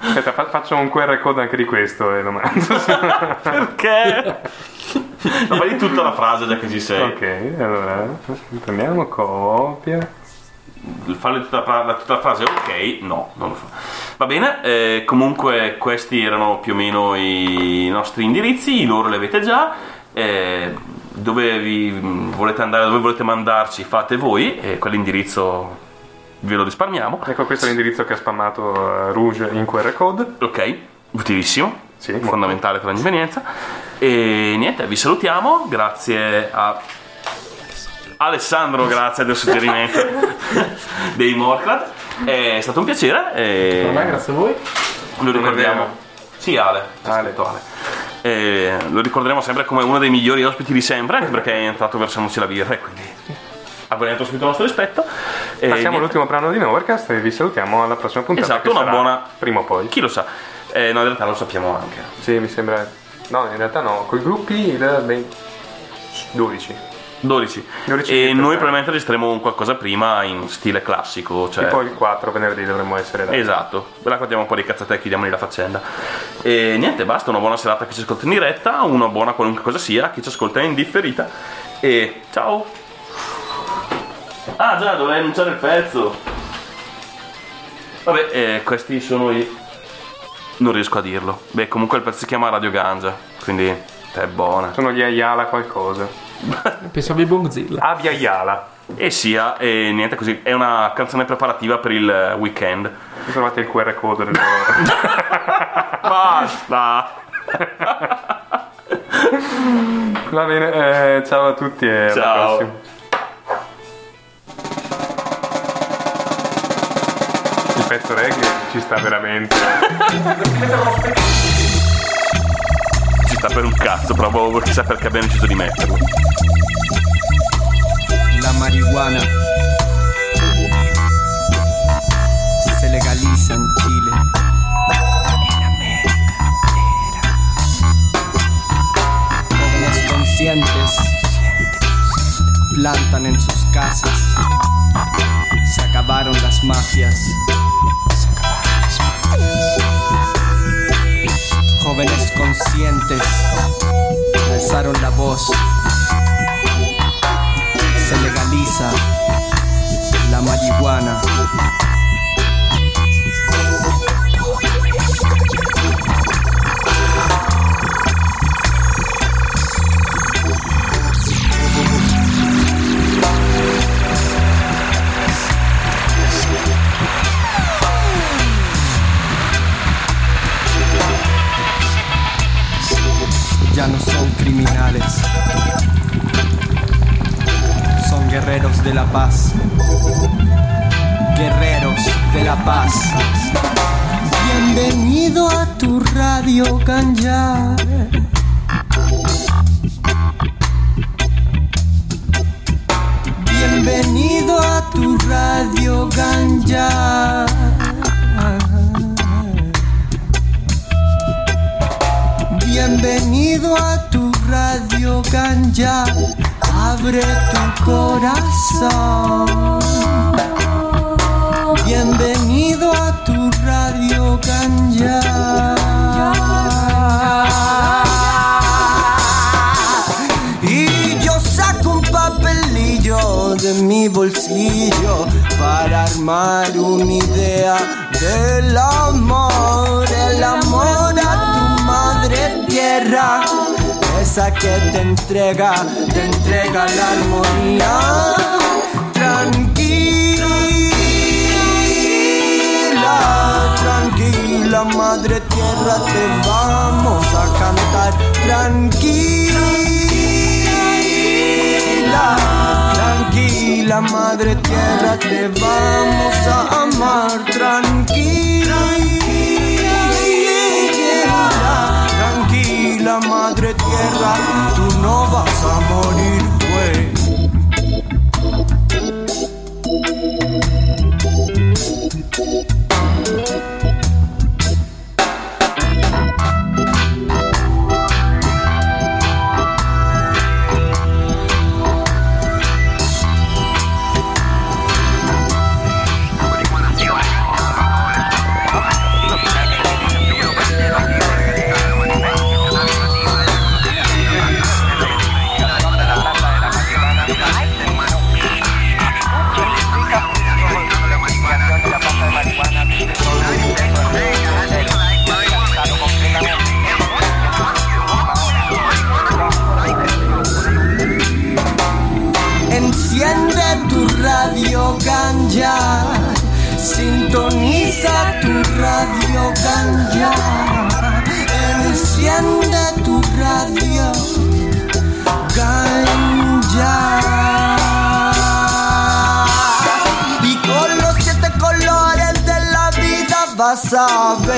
Aspetta, fa- faccio un QR code anche di questo e lo mando. perché? Ma fai tutta la frase già che ci sei. ok, allora prendiamo copia. Farle tutta la, tutta la frase ok, no, non lo fa. Va bene, eh, comunque questi erano più o meno i nostri indirizzi, loro li avete già. eh, dove vi mh, volete andare, dove volete mandarci, fate voi, e quell'indirizzo ve lo risparmiamo. Ecco, questo è l'indirizzo che ha spammato eh, Rouge in QR code. Ok, utilissimo, Sì, molto. fondamentale per la convenienza. E niente, vi salutiamo, grazie a Alessandro, grazie del suggerimento dei Morclad. È stato un piacere. e per me grazie a voi Lo ricordiamo. Sì, Ale. Ale. Ale. E lo ricorderemo sempre come uno dei migliori ospiti di sempre, anche perché è entrato versandoci la birra e quindi avvenendo subito il nostro rispetto. E Passiamo niente. all'ultimo brano di Novercast e vi salutiamo alla prossima puntata. Esatto, una buona- Prima o poi. Chi lo sa? Eh, no, in realtà lo sappiamo anche. Sì, mi sembra. No, in realtà no, con i gruppi il 20 12. 12. 12 e noi probabilmente registreremo un qualcosa prima in stile classico. Cioè... E poi il 4 venerdì dovremmo essere là. Esatto, raccontiamo un po' di cazzate e chiudiamoli la faccenda. E niente, basta, una buona serata a chi ci ascolta in diretta, una buona qualunque cosa sia, a chi ci ascolta in differita. E ciao! Ah già, dovrei annunciare il pezzo. Vabbè, eh, questi sono i... Non riesco a dirlo. Beh, comunque il pezzo si chiama Radio Ganja, quindi è buona. Sono gli Ayala qualcosa. Pensavo ai Bongzilla. Abia Ayala. E sia, e niente così, è una canzone preparativa per il weekend. Trovate il QR code del Basta! Va bene, eh, ciao a tutti e alla Ciao. prossima. Il pezzo reggae ci sta veramente. Sta per un cazzo, proprio chissà perché abbiamo deciso di metterlo. La marihuana se legaliza en Chile. Jóvenes conscientes plantan en sus casas. Se acabaron las mafias. Jóvenes conscientes alzaron la voz se legaliza la marihuana.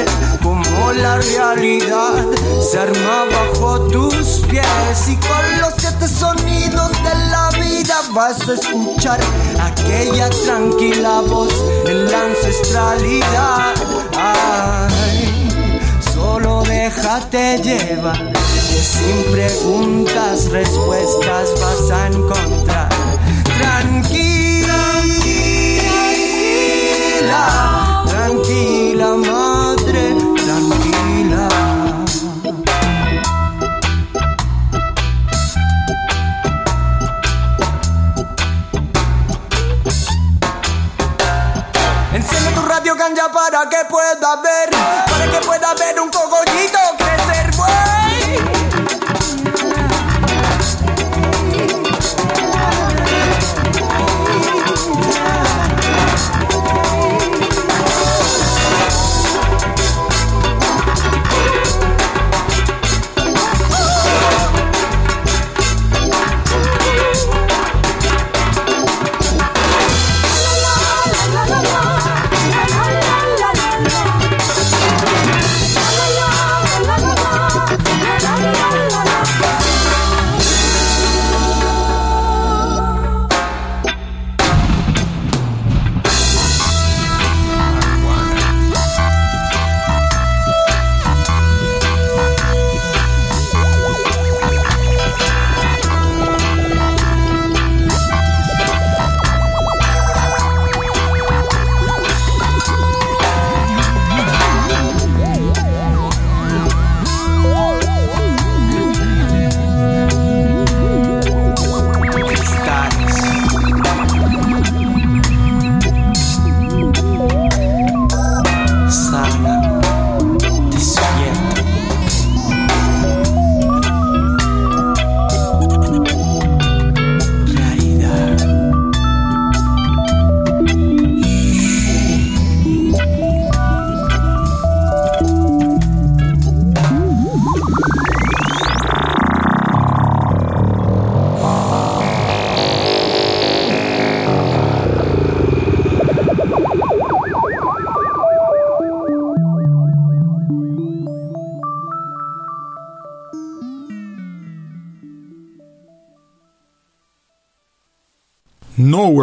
Ver cómo la realidad se arma bajo tus pies. Y con los siete sonidos de la vida vas a escuchar aquella tranquila voz en la ancestralidad. Ay, solo déjate llevar, que sin preguntas, respuestas vas a encontrar. Tranquila, para que pueda ver, para que pueda ver un cogollito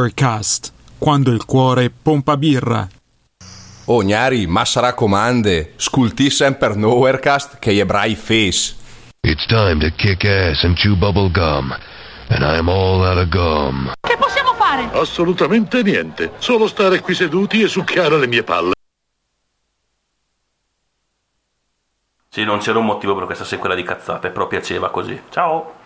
Nowherecast, quando il cuore pompa birra. Oh, Gnari, ma sa raccomande, sculti sempre Nowherecast che gli ebrai face. It's time to kick ass and chew bubble gum. And I'm all out of gum. Che possiamo fare? Assolutamente niente, solo stare qui seduti e succhiare le mie palle. Sì, non c'era un motivo per questa sequela di cazzate, però piaceva così. Ciao!